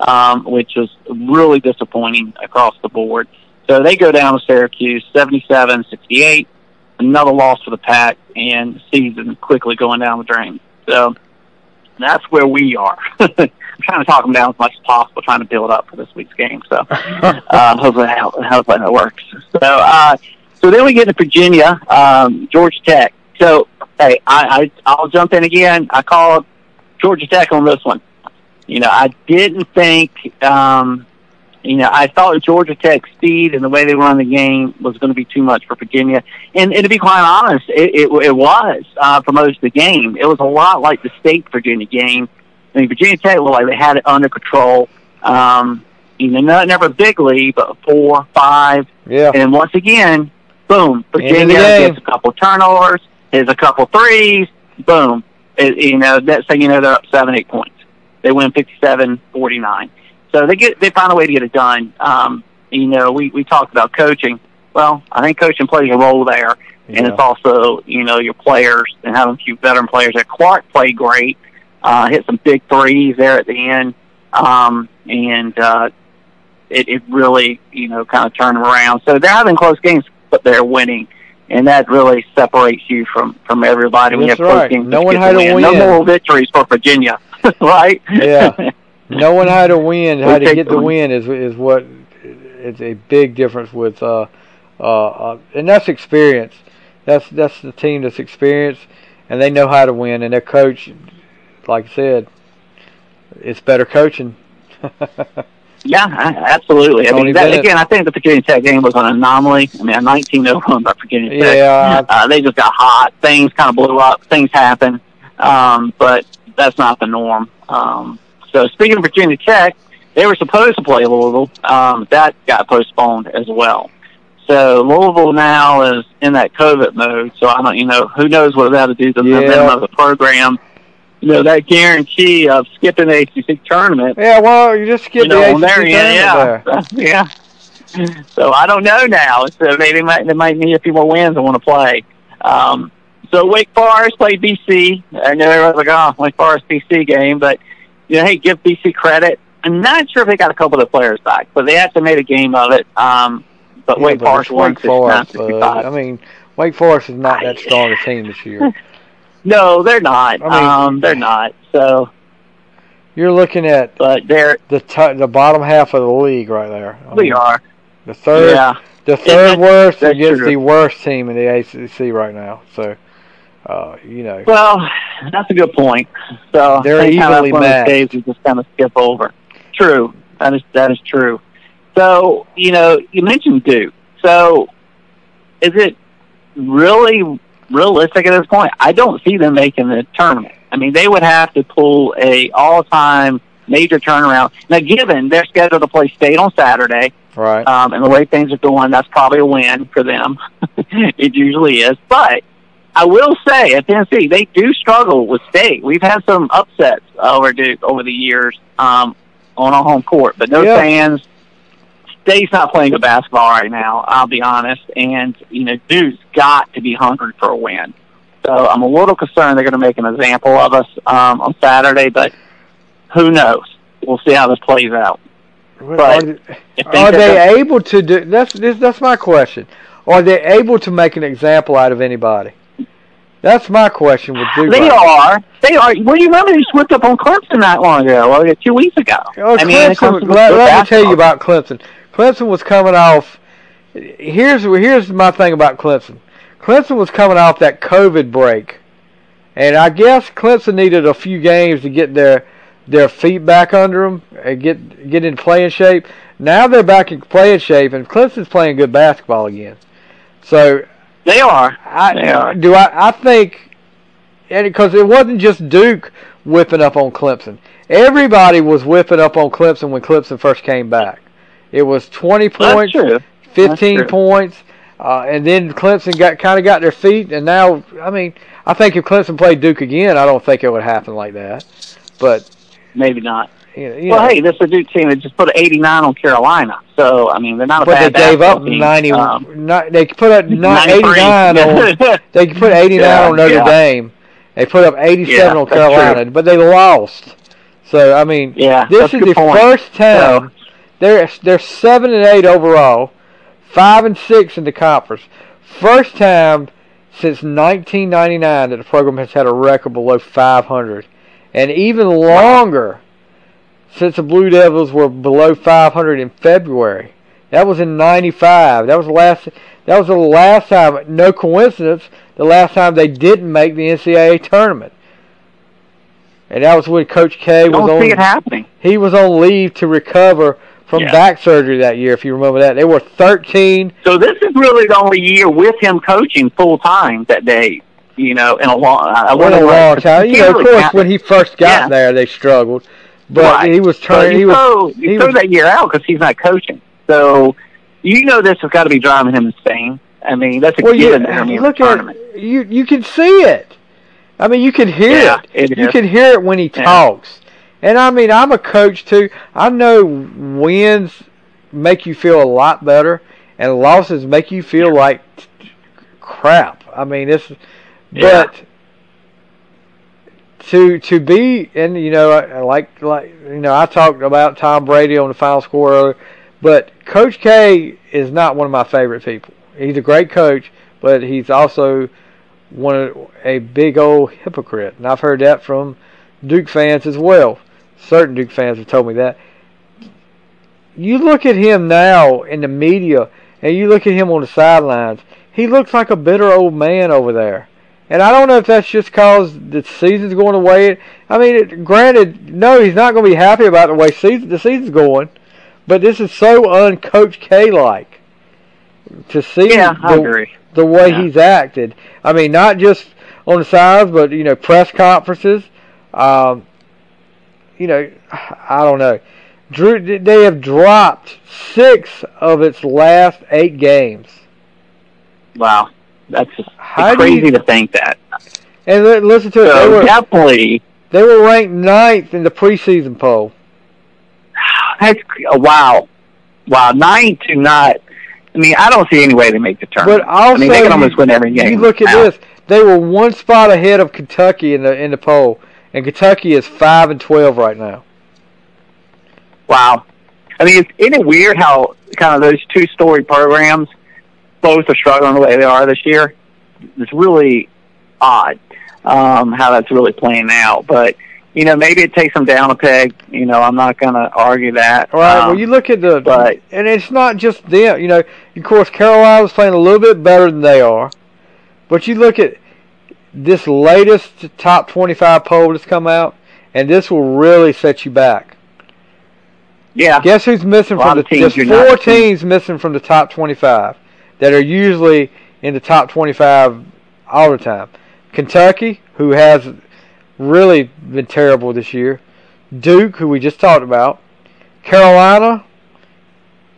um, which was really disappointing across the board. So they go down to Syracuse, 77-68. Another loss for the Pack, and season quickly going down the drain. So that's where we are. <laughs> Trying to talk them down as much as possible, trying to build up for this week's game. So <laughs> uh, hopefully, that- hopefully that works. So, uh, so then we get to Virginia, um, Georgia Tech. So, hey, I, I I'll jump in again. I called Georgia Tech on this one. You know, I didn't think. Um, you know, I thought Georgia Tech's speed and the way they run the game was going to be too much for Virginia. And, and to be quite honest, it, it, it was uh, for most of the game. It was a lot like the state Virginia game. I mean, Virginia Tech looked like they had it under control. Um, you know, not never a big lead, but four, five, Yeah. and once again, boom, End of the Virginia gets a couple turnovers, hits a couple threes, boom. It, you know, that's thing you know they're up seven, eight points. They win fifty-seven, forty-nine. So they get they find a way to get it done. Um, you know, we we talked about coaching. Well, I think coaching plays a role there, and it's also you know your players and having a few veteran players. There, Clark played great, uh, hit some big threes there at the end, um, and uh, it, it really you know kind of turned them around. So they're having close games, but they're winning. And that really separates you from from everybody. That's have right. games, No one had to win. No win. moral victories for Virginia, right? Yeah. knowing how to win, how to get the win is is what it's a big difference with uh, uh, uh, and that's experience. That's that's the team that's experienced and they know how to win and their coach, like I said, it's better coaching. <laughs> Yeah, absolutely. I mean, that, again, I think the Virginia Tech game was an anomaly. I mean, a 19-0 run by Virginia Tech. Yeah. Uh, they just got hot. Things kind of blew up. Things happen. Um, but that's not the norm. Um, so speaking of Virginia Tech, they were supposed to play Louisville. Um, that got postponed as well. So Louisville now is in that COVID mode. So I don't, you know, who knows what they that'll do to the Yeah. momentum of the program. You know, that guarantee of skipping the ACC tournament. Yeah, well, you just skip you know, the ACC there, yeah, tournament there. yeah, yeah. So I don't know now. So maybe they might they might need a few more wins and want to play. Um, so Wake Forest played BC. I know everyone's like, oh, Wake Forest BC game, but you know, hey, give BC credit. I'm not sure if they got a couple of the players back, but they actually made a game of it. Um, but Yeah, Wake but Forest won Wake Forest, 69. I mean, Wake Forest is not that strong a team this year. No, they're not. I mean- um, they're not. So, You're looking at but they're the t- the bottom half of the league right there. I we mean, are. the third, Yeah. the third that- worst against true. the worst team in the ACC right now. So, uh, you know, Well, that's a good point. So They're think kinda one of matched. days we just kind of skip over. True. That is that is true. So you know, you mentioned Duke. So is it really realistic at this point? I don't see them making the tournament. I mean, they would have to pull a all-time major turnaround. Now, given they're scheduled to play State on Saturday, right? um, and the way things are going, that's probably a win for them. <laughs> it usually is. But I will say at Tennessee, they do struggle with state. We've had some upsets over Duke over the years um, on our home court, but no Yeah. fans. State's not playing good basketball right now. I'll be honest, and you know Duke's got to be hungry for a win. So I'm a little concerned they're going to make an example of us um, on Saturday, but who knows? We'll see how this plays out. But are, are they able to do? That's this, that's my question. Are they able to make an example out of anybody? That's my question with Duke. They right are. They are. Well, you remember they slipped up on Clemson not long ago, well, two weeks ago. Oh, I mean, Clemson, Clemson let, let me tell you about Clemson. Clemson was coming off. Here's here's my thing about Clemson. Clemson was coming off that COVID break, and I guess Clemson needed a few games to get their their feet back under them and get get in playing shape. Now they're back in playing shape, and Clemson's playing good basketball again. So They are. I They are. do I I think, and because it wasn't just Duke whipping up on Clemson. Everybody was whipping up on Clemson when Clemson first came back. It was 20 points, 15 points, uh, and then Clemson got kind of got their feet, and now I mean I think if Clemson played Duke again, I don't think it would happen like that. But Maybe not. you know, well, know, hey, this is a Duke team that just put an 89 on Carolina. So, I mean, they're not a but they gave up basketball team. 90. Um, not, they put up <laughs> not 89 on <laughs> They put 89 Yeah, on Notre yeah. Dame. They put up 87 Yeah, on Carolina, but they lost. So I mean, yeah, this is the point. first time they're they're seven and eight overall, five and six in the conference. First time since 1999 that the program has had a record below 500, and even longer since the Blue Devils were below 500 in February. That was in '95. That was the last. That was the last time. No coincidence. The last time they didn't make the NCAA tournament, and that was when Coach K I was don't see it happening. He was on leave to recover from Yeah. back surgery that year. If you remember that, they were 13. So this is really the only year with him coaching full time that day. You know, in a long, I What a long time. You know, of course, when he first got Yeah. there, they struggled, but Right. he was turning. you He was. throw, he was- that year out because he's not coaching. So you know this has got to be driving him insane. I mean, that's a Well, given. I mean, look at tournament. you. You can see it. I mean, you can hear Yeah, it. it You is. can hear it when he Yeah. talks. And I mean, I'm a coach too. I know wins make you feel a lot better, and losses make you feel like crap. I mean, it's Yeah. but to to be and you know like like you know I talked about Tom Brady on the final score earlier, but Coach K is not one of my favorite people. He's a great coach, but he's also one of a big old hypocrite, and I've heard that from Duke fans as well. Certain Duke fans have told me that. You look at him now in the media, and you look at him on the sidelines. He looks like a bitter old man over there. And I don't know if that's just because the season's going the way it. I mean, it, granted, no, he's not going to be happy about the way season the season's going. But this is so uncoach K like to see Yeah, the, the way Yeah. he's acted. I mean, not just on the sides, but you know, press conferences. Um, you know, I don't know, Drew, they have dropped six of its last eight games. Wow, that's How crazy you- to think that. And listen to it. They were definitely, they were ranked ninth in the preseason poll. <sighs> that's uh, wow, wow. ninth to not. I mean, I don't see any way they make the tournament. But also, I mean, they can you- almost win every game. You look at now. this; they were one spot ahead of Kentucky in the in the poll, and Kentucky is five and twelve right now. Wow. I mean, isn't it weird how kind of those two story programs both are struggling the way they are this year? It's really odd um, how that's really playing out. But, you know, maybe it takes them down a peg. You know, I'm not going to argue that. All right. Um, well, you look at the, but- and it's not just them. You know, of course, Carolina's playing a little bit better than they are, but you look at this latest top 25 poll that's come out, and this will really set you back. yeah. Guess who's missing from the there's four teams missing from the top 25 that are usually in the top 25 all the time. Kentucky, who has really been terrible this year. Duke, who we just talked about. Carolina.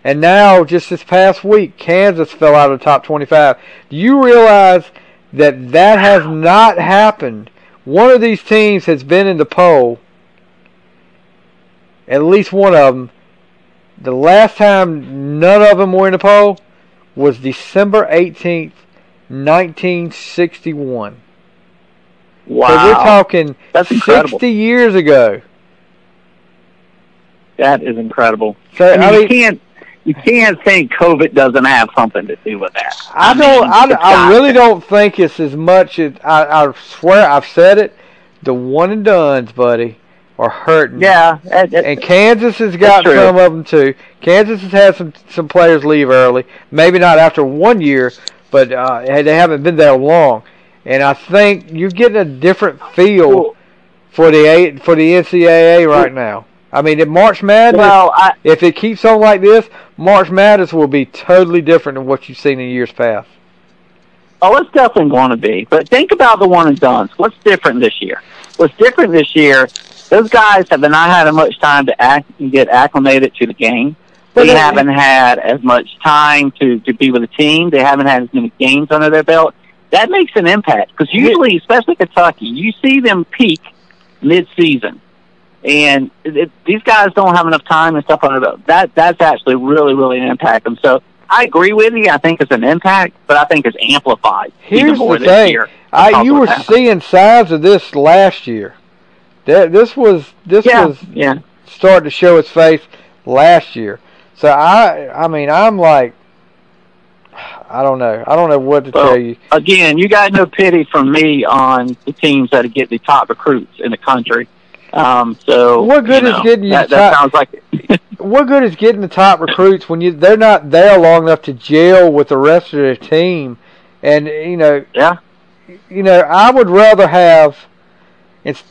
And now, just this past week, Kansas fell out of the top 25. Do you realize that that has not happened? One of these teams has been in the poll at least one of them. The last time none of them were in the poll was December 18th, 1961. Wow. So we're talking That's incredible. 60 years ago. that is incredible. So I mean, I you can't you can't think COVID doesn't have something to do with that. I don't. mean, I, I really don't think it's as much as I, I swear I've said it. The one and dones, buddy, are hurting. Yeah, that- And Kansas has got some of them too. Kansas has had some some players leave early. Maybe not after one year, but uh, they haven't been there long. And I think you're getting a different feel Well- for the for the NCAA right now. I mean, in March Madness, well, I, if it keeps on like this, March Madness will be totally different than what you've seen in years past. Oh, it's definitely going to be. But think about the one and dones. What's different this year? What's different this year? Those guys have not had as much time to act and get acclimated to the game. They they- haven't had as much time to to be with the team. They haven't had as many games under their belt. That makes an impact because usually, especially Kentucky, you see them peak mid-season, and it, it, these guys don't have enough time and stuff their belt. That that's actually really really an impact. And so I agree with you. I think it's an impact, but I think it's amplified even Here's the this thing. year. I, you were happened. seeing signs of this last year. That this was this Yeah, was yeah. starting to show its face last year. So I I mean I'm like I don't know. I don't know what to Well, tell you. again, you got no pity from me on the teams that get the top recruits in the country. Um, so What good you is know, getting you that, top- that sounds like <laughs> What good is getting the top recruits when you they're not there long enough to gel with the rest of their team? And you know, yeah, you know, I would rather have. It's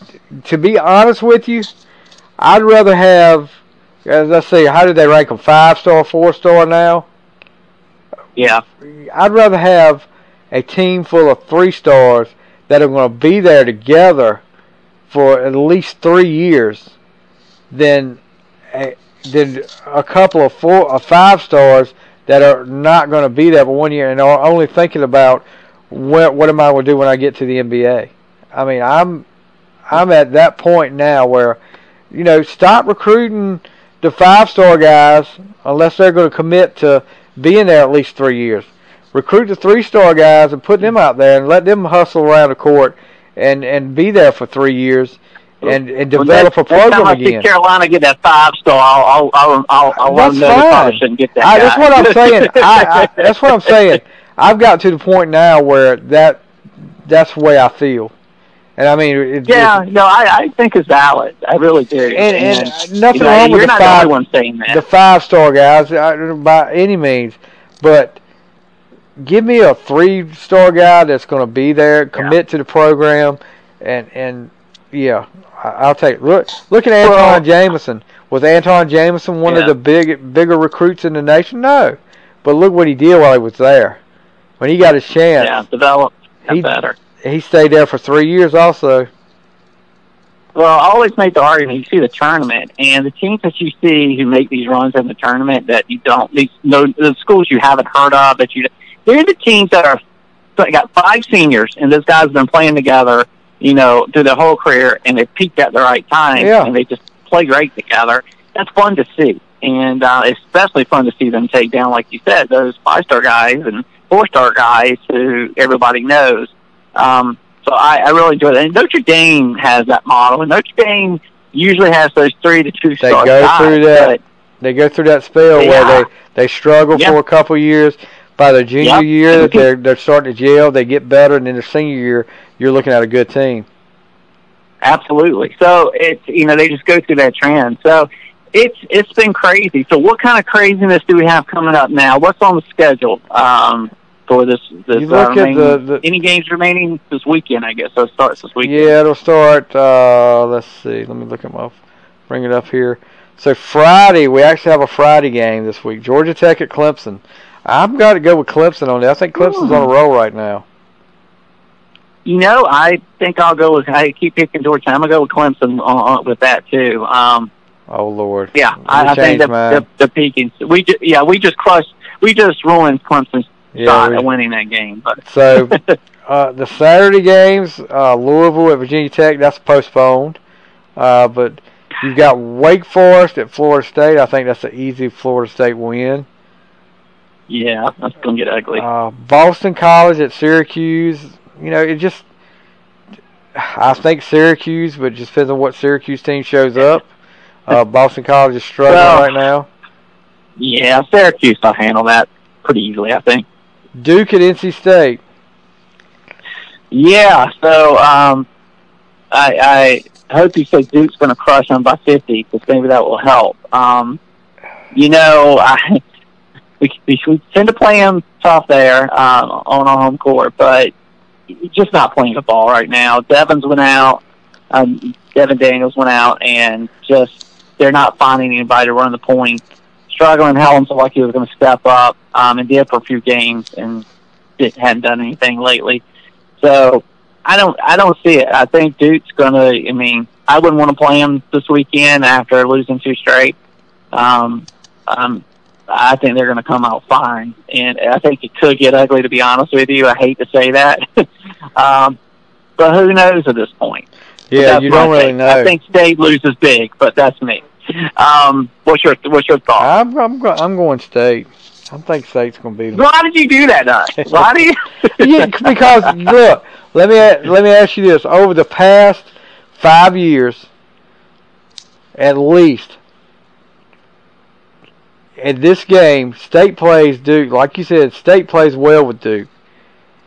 to be honest with you, I'd rather have. As I say, how did they rank them? Five star, four star now. yeah, I'd rather have a team full of three stars that are going to be there together for at least three years than a, than a couple of four or five stars that are not going to be there for one year and are only thinking about what what am I going to do when I get to the NBA. I mean, I'm I'm at that point now where you know stop recruiting the five star guys unless they're going to commit to being there at least three years. Recruit the three star guys and put them out there and let them hustle around the court and and be there for three years and and Well, develop a next- next time program I see again. Carolina get that five star, I'll I'll I'll I'll That's them know they fine. probably get that. I, that's what I'm saying. <laughs> I, I, that's what I'm saying. I've got to the point now where that that's the way I feel, and I mean, it, yeah, no, I I think it's valid. I really do. and, and you nothing know, wrong with you're the not the five only one saying that. the five star guys uh, by any means, but give me a three star guy that's going to be there, commit to the program, and and yeah, I, I'll take look look at Antawn Well- Jamison. Was Antawn Jamison one Yeah. of the big bigger recruits in the nation? No, but look what he did while he was there. When he got his chance, yeah, develop He- better. he stayed there for three years also. well, I always make the argument. You see the tournament, and the teams that you see who make these runs in the tournament that you don't, these no, the schools you haven't heard of that you, they're the teams that are got five seniors, and those guys have been playing together, you know, through their whole career, and they peaked at the right time, Yeah. and they just play great together. That's fun to see, and uh, especially fun to see them take down, like you said, those five star guys and four star guys who everybody knows. Um, so I, I really enjoy that. And Notre Dame has that model, and Notre Dame usually has those three to two They go through that. They go through that spell Yeah. where they they struggle Yep. for a couple years. By their junior Yep. year, they're they're starting to gel. They get better, and then their senior year, you're looking at a good team. Absolutely. So it's you know they just go through that trend. So it's it's been crazy. So what kind of craziness do we have coming up now? What's on the schedule um, for this? this You look uh, at the- the- any games remaining this weekend? I guess so. It starts this weekend. Yeah, it'll start. Uh, let's see. Let me look at my. Bring it up here. So Friday, we actually have a Friday game this week. Georgia Tech at Clemson. I've got to go with Clemson on that. I think Clemson's on a roll right now. You know, I think I'll go with. I keep picking Georgia. I'm gonna go with Clemson on, on, with that too. Um, Oh Lord. yeah, I, I think the, the the Peking. We just, yeah, we just crushed. We just ruined Clemson's Yeah. shot we- at winning that game. But So <laughs> uh, the Saturday games, uh, Louisville at Virginia Tech, that's postponed. Uh, but you've got Wake Forest at Florida State. I think that's an easy Florida State win. Yeah, that's gonna get ugly. Uh, Boston College at Syracuse. You know, it just. I think Syracuse, but it just depends on what Syracuse team shows up. <laughs> Uh, Boston College is struggling Well- right now. Yeah, Syracuse will handle that pretty easily, I think. Duke at NC State. Yeah, so um, I, I hope you say Duke's going to crush them by 50 because maybe that will help. Um, you know, I, we, we, tend to play them tough there um, on our home court, but just not playing the ball right now. Devins went out, um, Devon Daniels went out, and just they're not finding anybody to run the point. Struggling, Helen looked like he was going to step up, um, and did for a few games, and it hadn't done anything lately. So I don't I don't see it. I think Duke's gonna. I mean, I wouldn't want to play him this weekend after losing two straight. Um, um, I think they're going to come out fine, and I think it could get ugly. To be honest with you, I hate to say that, <laughs> um, but who knows at this point? Yeah, you don't really take. know. I think State loses big, but that's me. Um, what's your What's your thought? I'm I'm go- I'm going State. I think State's going to them. Why did you do that, Doc? Why do you? <laughs> yeah, because look, let me let me ask you this: over the past five years, at least, in this game, State plays Duke. Like you said, State plays well with Duke,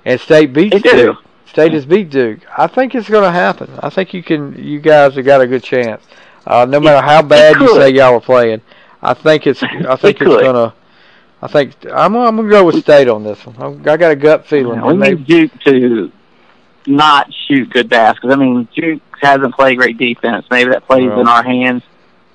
and State beats They. Duke. State has beat Duke. I think it's going to happen. I think you can. You guys have got a good chance. Uh, no matter how bad you say y'all are playing, I think it's. <laughs> I think it's gonna. I think I'm. I'm gonna go with State on this one. I'm- I got a gut feeling. we Maybe- need Duke to not shoot good baskets. I mean, Duke hasn't played great defense. Maybe that plays Right. in our hands,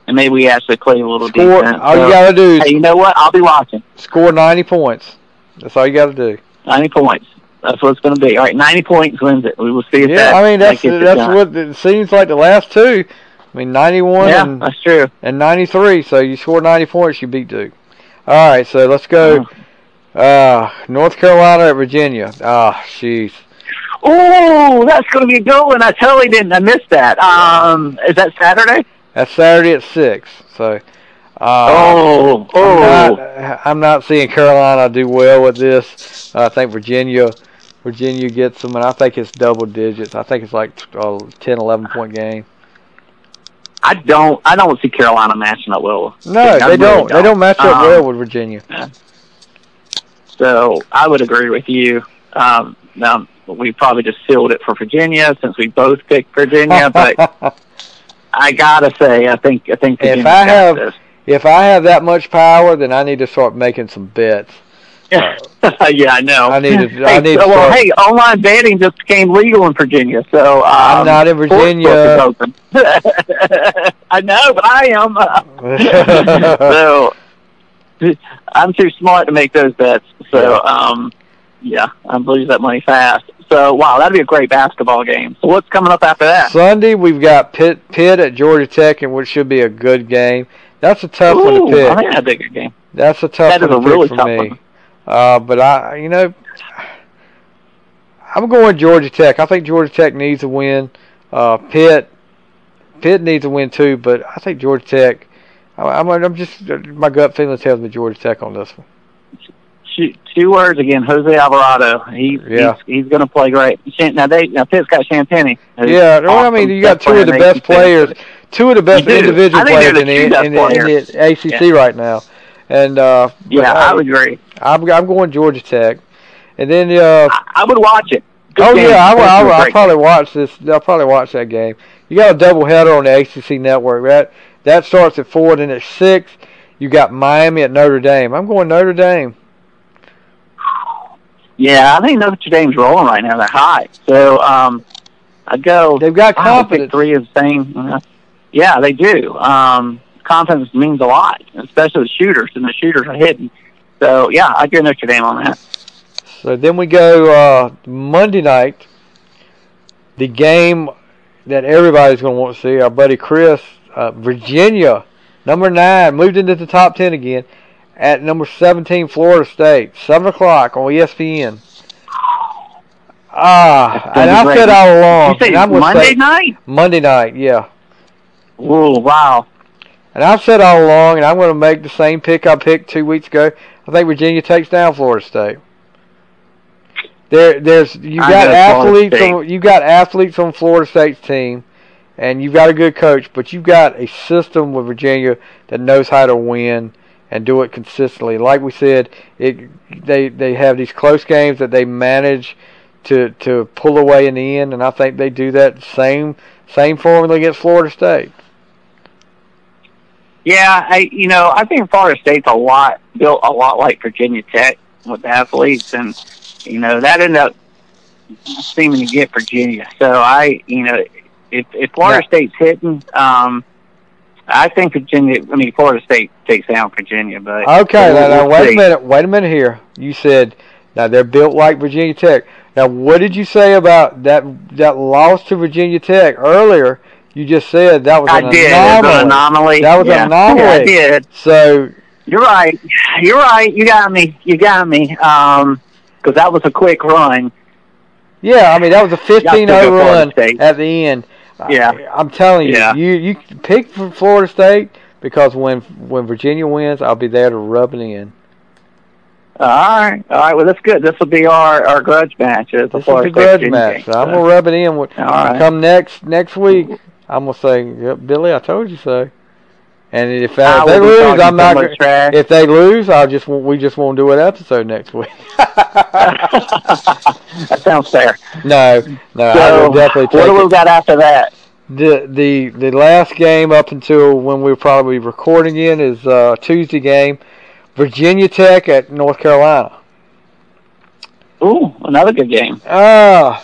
and maybe we actually play a little Score. defense. All So, you gotta do is hey, you know what? I'll be watching. score 90 points. That's all you gotta do. 90 points. That's what it's going to be. All right, 90 points wins it. We will see if Yeah, that I mean that that's it that's what it seems like the last two. I mean 91 Yeah, and, that's true. and 93. So you score 90 points, you beat Duke. All right, so let's go. Uh, North Carolina at Virginia. Ah, jeez. Oh, that's going to be a good one. I totally didn't. I missed that. Um, is that Saturday? That's Saturday at six. So. Uh, oh, I'm oh. not, I'm not seeing Carolina do well with this. I think Virginia, Virginia gets them, and I think it's double digits. I think it's like a 10, 11 point game. I don't. I don't see Carolina matching up well. No, I they really don't. They don't match up Um, well with Virginia. So I would agree with you. Um, now we probably just sealed it for Virginia since we both picked Virginia, but <laughs> I gotta say, I think I think If I have- this. if I have that much power, then I need to start making some bets. yeah, <laughs> yeah, I know. I need to- Hey, I need to so, well, start- hey, online betting just became legal in Virginia, so um, I'm not in Virginia. open. <laughs> I know, but I am. <laughs> so I'm too smart to make those bets. So um, yeah, I'm losing that money fast. So wow, that'd be a great basketball game. So what's coming up after that? Sunday we've got Pitt Pitt at Georgia Tech, and which should be a good game. That's a tough Ooh, one to pick. I think that'd be a good game. That's a tough That one to a really pick for me. one. Uh, but I, you know, I'm going Georgia Tech. I think Georgia Tech needs a win. Uh, Pitt, Pitt needs a win too, but I think Georgia Tech. I, I'm, I'm just my gut feeling tells me Georgia Tech on this one. Two, two words again, Jose Alvarado. He, Yeah. he's he's going to play great. Now they now Pitt's got Champagnie. who's Yeah, well, I mean, you got two of the best players, two of the best individual players in the the, two best in, the, in the ACC right now, and uh, Yeah, I hey, would agree. I'm I'm going Georgia Tech, and then uh, I, I would watch it. Good oh game. yeah, I I a I'll probably watch this. I'll probably watch that game. You got a double header on the ACC network. That that starts at four, then at six. You got Miami at Notre Dame. I'm going Notre Dame. Yeah, I think Notre Dame's rolling right now. They're high. So um, I go. They've got confidence. Three is saying. Uh, yeah, they do. Um, confidence means a lot, especially the shooters, and the shooters are hitting. So yeah, I give Notre Dame on that. So then we go uh, Monday night. The game that everybody's going to want to see. Our buddy Chris, uh, Virginia, number nine, moved into the top ten again. At number seventeen, Florida State, seven o'clock on E ESPN. Ah, That's and I great. said all along. you say and I'm gonna Monday say- night? Monday night, yeah. Oh, wow. And I've said all along, and I'm going to make the same pick I picked two weeks ago. I think Virginia takes down Florida State. There, there's you I got athletes on you got athletes on Florida State's team, and you've got a good coach, but you've got a system with Virginia that knows how to win and do it consistently. Like we said, it they they have these close games that they manage to to pull away in the end, and I think they do that same same formula against Florida State. Yeah, I you know I think Florida State's a lot built a lot like Virginia Tech with the athletes, and you know that ended up seeming to get Virginia. So I you know if if Florida Yeah. State's hitting, um, I think Virginia. I mean Florida State takes down Virginia, but Okay, now, now wait a minute. Wait a minute here. You said now they're built like Virginia Tech. Now, what did you say about that that loss to Virginia Tech earlier? You just said that was I an did. It's anomaly. an anomaly. That was an yeah. <laughs> anomaly. Yeah, I did. So You're right. You're right. You got me. You got me. Um, because that was a quick run. yeah, I mean that was a 15-0 Y'all still go Florida run at the end. Yeah. I, am telling you, Yeah. you you pick for Florida State because when when Virginia wins, I'll be there to rub it in. All right. All right. Well, that's good. This will be our our grudge match. It's This the State grudge Virginia match. game, So I'm gonna rub it in. With, All right. Come next next week, I'm gonna say, yep, Billy, I told you so. And if, I if they lose, I'm not. much gonna- trash. If they lose, I'll just won't- we just won't do an episode next week. <laughs> <laughs> that sounds fair. no, no, I So, will definitely what do we it. got after that? The the the last game up until when we're probably recording in is uh, Tuesday game, Virginia Tech at North Carolina. Ooh, another good game. Ah,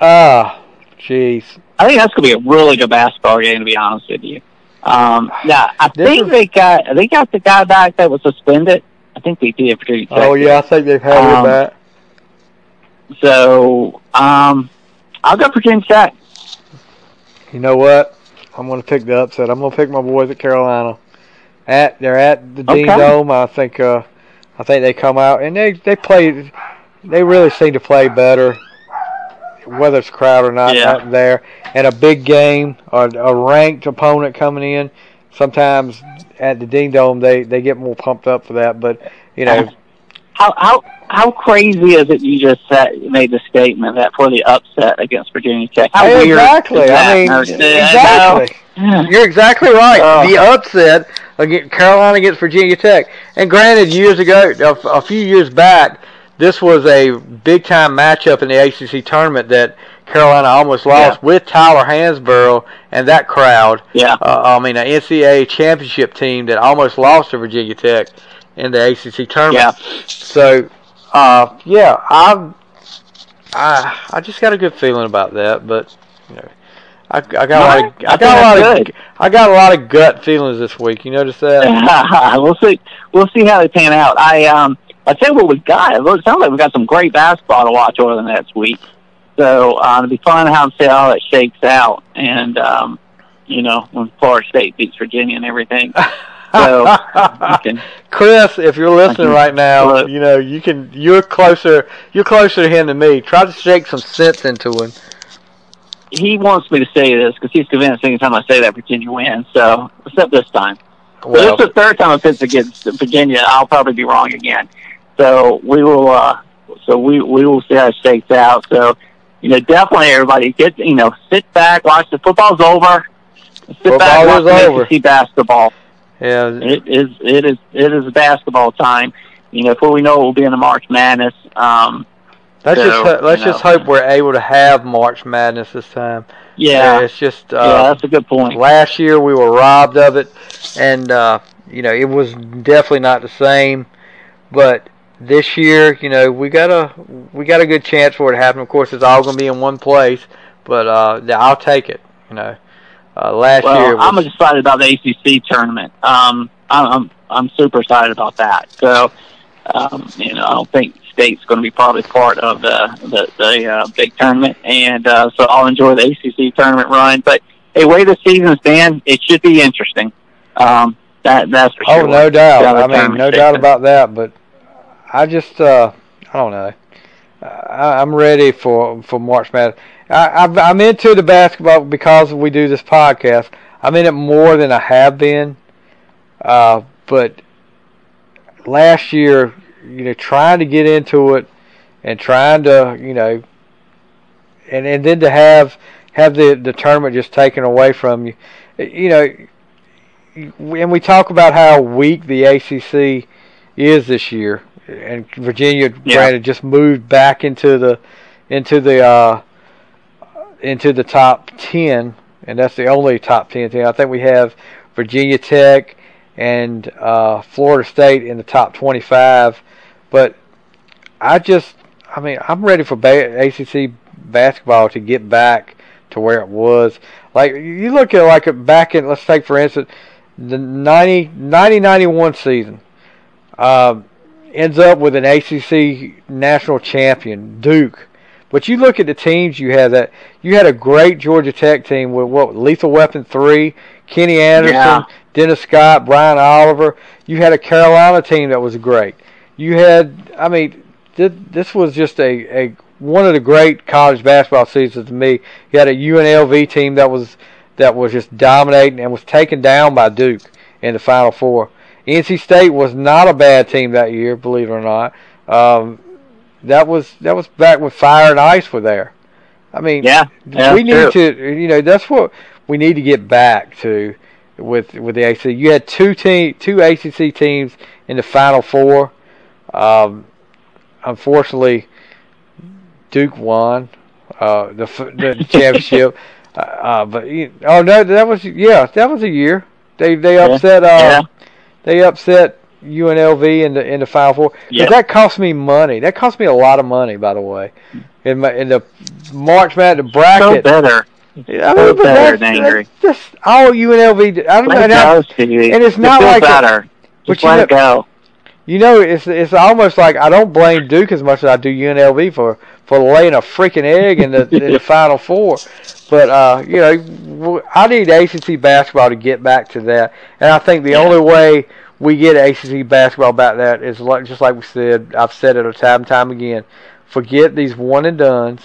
ah, jeez. I think that's gonna be a really good basketball game. To be honest with you. Um, yeah, I This think is- they got they got the guy back that was suspended. I think they did Tech. Oh yeah, I think they've had Um, it back. So, um, I'll go Virginia Tech. You know what? I'm going to pick the upset. I'm going to pick my boys at Carolina. At they're at the Dean Okay. Dome. I think uh, I think they come out and they they play. They really seem to play better, whether it's crowd or not. Yeah. Not there and a big game or a ranked opponent coming in. Sometimes at the Dean Dome they they get more pumped up for that. But you know, How how how crazy is it? You just said, made the statement that for the upset against Virginia Tech. How weird exactly. is that? I mean, Or- exactly. Yeah. You're exactly right. Oh. The upset against Carolina against Virginia Tech. And granted, years ago, a, a few years back, this was a big time matchup in the ACC tournament that Carolina almost lost with Tyler Hansbrough and that crowd. Yeah. Uh, I mean, an NCAA championship team that almost lost to Virginia Tech in the ACC tournament. Yeah. So, uh, yeah, I, I, I just got a good feeling about that, but you know, I, I got a lot of, I I got a lot think of, good. I got a lot of gut feelings this week. You notice that? <laughs> we'll see. We'll see how they pan out. I um I tell you what we got. It sounds like we got some great basketball to watch over the next week. So uh, it'll be fun how see how that shakes out, and um, you know when Florida State beats Virginia and everything. <laughs> So, Chris, if you're listening right now, look. you know you can. You're closer. You're closer to him than me. Try to shake some sense into him. He wants me to say this because he's convinced anytime I say that Virginia wins. So, except this time. Well, this is the third time I've against Virginia. I'll probably be wrong again. So we will. uh So we we will see how it shakes out. So you know, definitely everybody get you know sit back, watch the football's over. Sit Football back, watch is over. see basketball. Yeah, it is. It is. It is basketball time. You know, before we know it, we'll be in the March Madness. Um, let's so, just let's just know. hope we're able to have March Madness this time. Yeah, it's just uh, yeah, that's a good point. Last year we were robbed of it, and uh, you know it was definitely not the same. But this year, you know, we got a we got a good chance for it to happen. Of course, it's all going to be in one place, but uh, I'll take it. You know, uh, last well, year was, I'm excited about the ACC tournament. Um, I'm I'm, I'm super excited about that. So, um, you know, I don't think State's going to be probably part of the the, the uh, big tournament, and uh, so I'll enjoy the ACC tournament run. But hey, way the season's been, it should be interesting. Um, that that's for oh, sure. Oh, no doubt. I mean, no doubt about that. But I just uh, I don't know. I, I'm ready for for March Madness. I, I'm into the basketball because we do this podcast. I'm in it more than I have been. Uh, but last year, you know, trying to get into it and trying to, you know, and and then to have have the the tournament just taken away from you, you know, and we talk about how weak the ACC is this year and Virginia, yeah. granted, just moved back into the into the uh, into the top ten, and that's the only top ten team. I think we have Virginia Tech and uh, Florida State in the top twenty-five, but I just, I mean, I'm ready for ba- ACC basketball to get back to where it was. Like you look at like back in, let's take for instance, the 90, 90 91 season. Um, ends up with an ACC national champion, Duke. But you look at the teams you had that you had a great Georgia Tech team with what Lethal Weapon three, Kenny Anderson, yeah. Dennis Scott, Brian Oliver. You had a Carolina team that was great. You had, I mean, this was just a, a one of the great college basketball seasons to me. You had a UNLV team that was that was just dominating and was taken down by Duke in the Final Four. NC State was not a bad team that year, believe it or not. Um, that was that was back when Fire and Ice were there. I mean, yeah, yeah we need true. to, you know, that's what we need to get back to with with the ACC. You had two team, two ACC teams in the Final Four. Um, unfortunately, Duke won uh, the the <laughs> championship. Uh, uh, but oh no, that was yeah, that was a year. They they upset uh, yeah they upset UNLV in the in the Final Four. Yeah. That cost me money. That cost me a lot of money, by the way. In my in the March Madness bracket. So better. Yeah, I mean, so better than angry. Just all UNLV. I don't let know. Go, and it's not like better. A, but Just let you know, it go. You know, it's it's almost like I don't blame Duke as much as I do UNLV for for laying a freaking egg in the <laughs> in the Final Four. But uh, you know, I need ACC basketball to get back to that, and I think the yeah. only way we get ACC basketball back that is like just like we said. I've said it a time and time again. Forget these one and dones,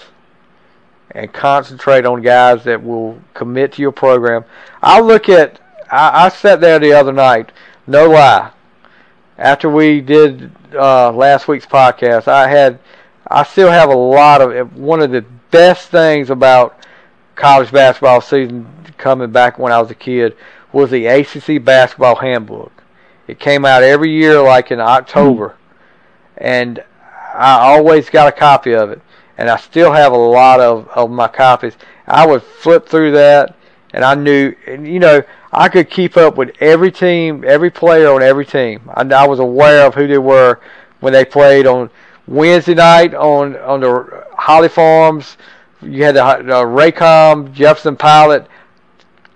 and concentrate on guys that will commit to your program. I look at. I, I sat there the other night. No lie. After we did uh, last week's podcast, I had. I still have a lot of one of the best things about college basketball season coming back when I was a kid was the ACC basketball handbook. It came out every year, like in October, and I always got a copy of it, and I still have a lot of of my copies. I would flip through that, and I knew, and you know, I could keep up with every team, every player on every team. I, I was aware of who they were when they played on Wednesday night on on the Holly Farms. You had the, the Raycom Jefferson Pilot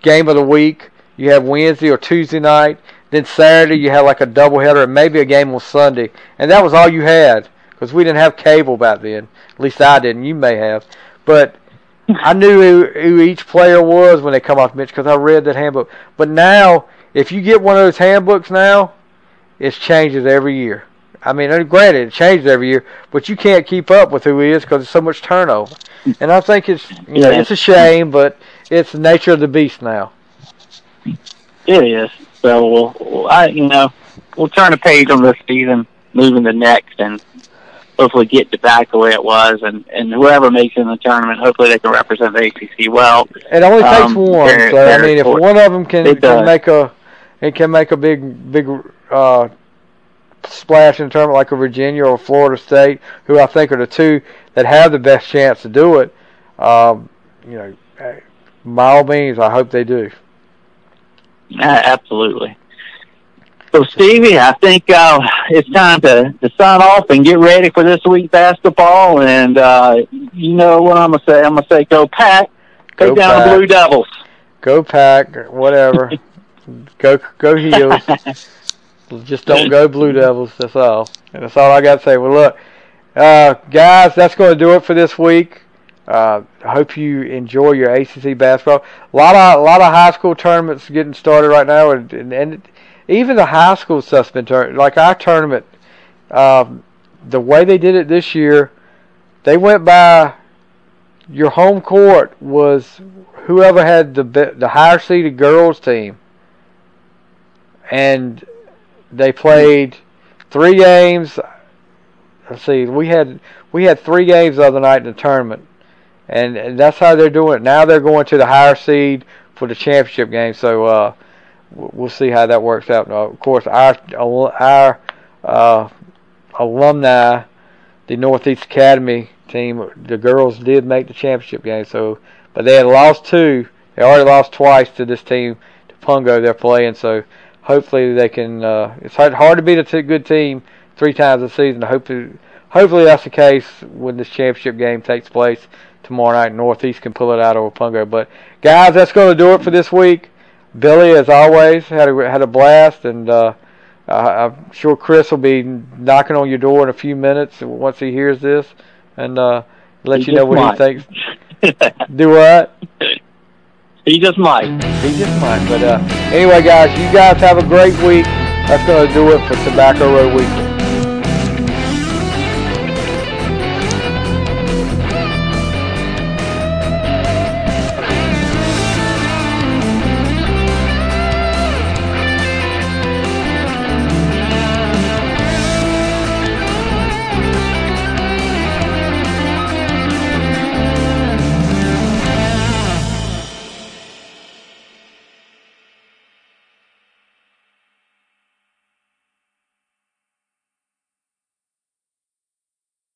game of the week. You have Wednesday or Tuesday night Then Saturday you had like a doubleheader and maybe a game on Sunday, and that was all you had because we didn't have cable back then. At least I didn't. You may have, but I knew who, who each player was when they come off the bench because I read that handbook. But now, if you get one of those handbooks now, it changes every year. I mean, granted, it changes every year, but you can't keep up with who he is because there's so much turnover. And I think it's you know it's a shame, but it's the nature of the beast now. It is. So we'll, I you know we'll turn a page on this season, moving the next, and hopefully get it back the way it was, and and whoever makes it in the tournament, hopefully they can represent the ACC well. It only takes um, one. So I mean, if one of them can, can make a it can make a big big uh, splash in a tournament like a Virginia or Florida State, who I think are the two that have the best chance to do it. Um, you know, by all means, I hope they do. absolutely. So, Stevie, I think uh, it's time to, to sign off and get ready for this week's basketball. And uh, you know what I'm gonna say? I'm gonna say, go pack, go take down pack. the Blue Devils. Go pack, whatever. <laughs> go go heels. <laughs> Just don't go Blue <laughs> Devils. That's all. And that's all I got to say. Well, look, uh, guys, that's going to do it for this week. Uh, I hope you enjoy your ACC basketball. A lot of a lot of high school tournaments getting started right now, and, and, and even the high school stuff's been turned. Like our tournament, um, the way they did it this year, they went by your home court was whoever had the the higher seeded girls team, and they played three games. Let's see, we had we had three games the other night in the tournament, and, and that's how they're doing it. Now they're going to the higher seed for the championship game. So uh, we'll see how that works out. Now, of course, our our uh, alumni, the Northeast Academy team, the girls did make the championship game. So, but they had lost two. They already lost twice to this team, to Pungo. They're playing. So hopefully they can. Uh, it's hard, hard to beat a t- good team three times a season. Hopefully, hopefully that's the case when this championship game takes place tomorrow night. Northeast can pull it out over Pungo. But guys, that's going to do it for this week. Billy, as always, had a had a blast, and uh, I'm sure Chris will be knocking on your door in a few minutes once he hears this, and uh, let he you know what might. he thinks. <laughs> do what? <laughs> He just might. He just might. But uh, anyway, guys, you guys have a great week. That's going to do it for Tobacco Road Weekly.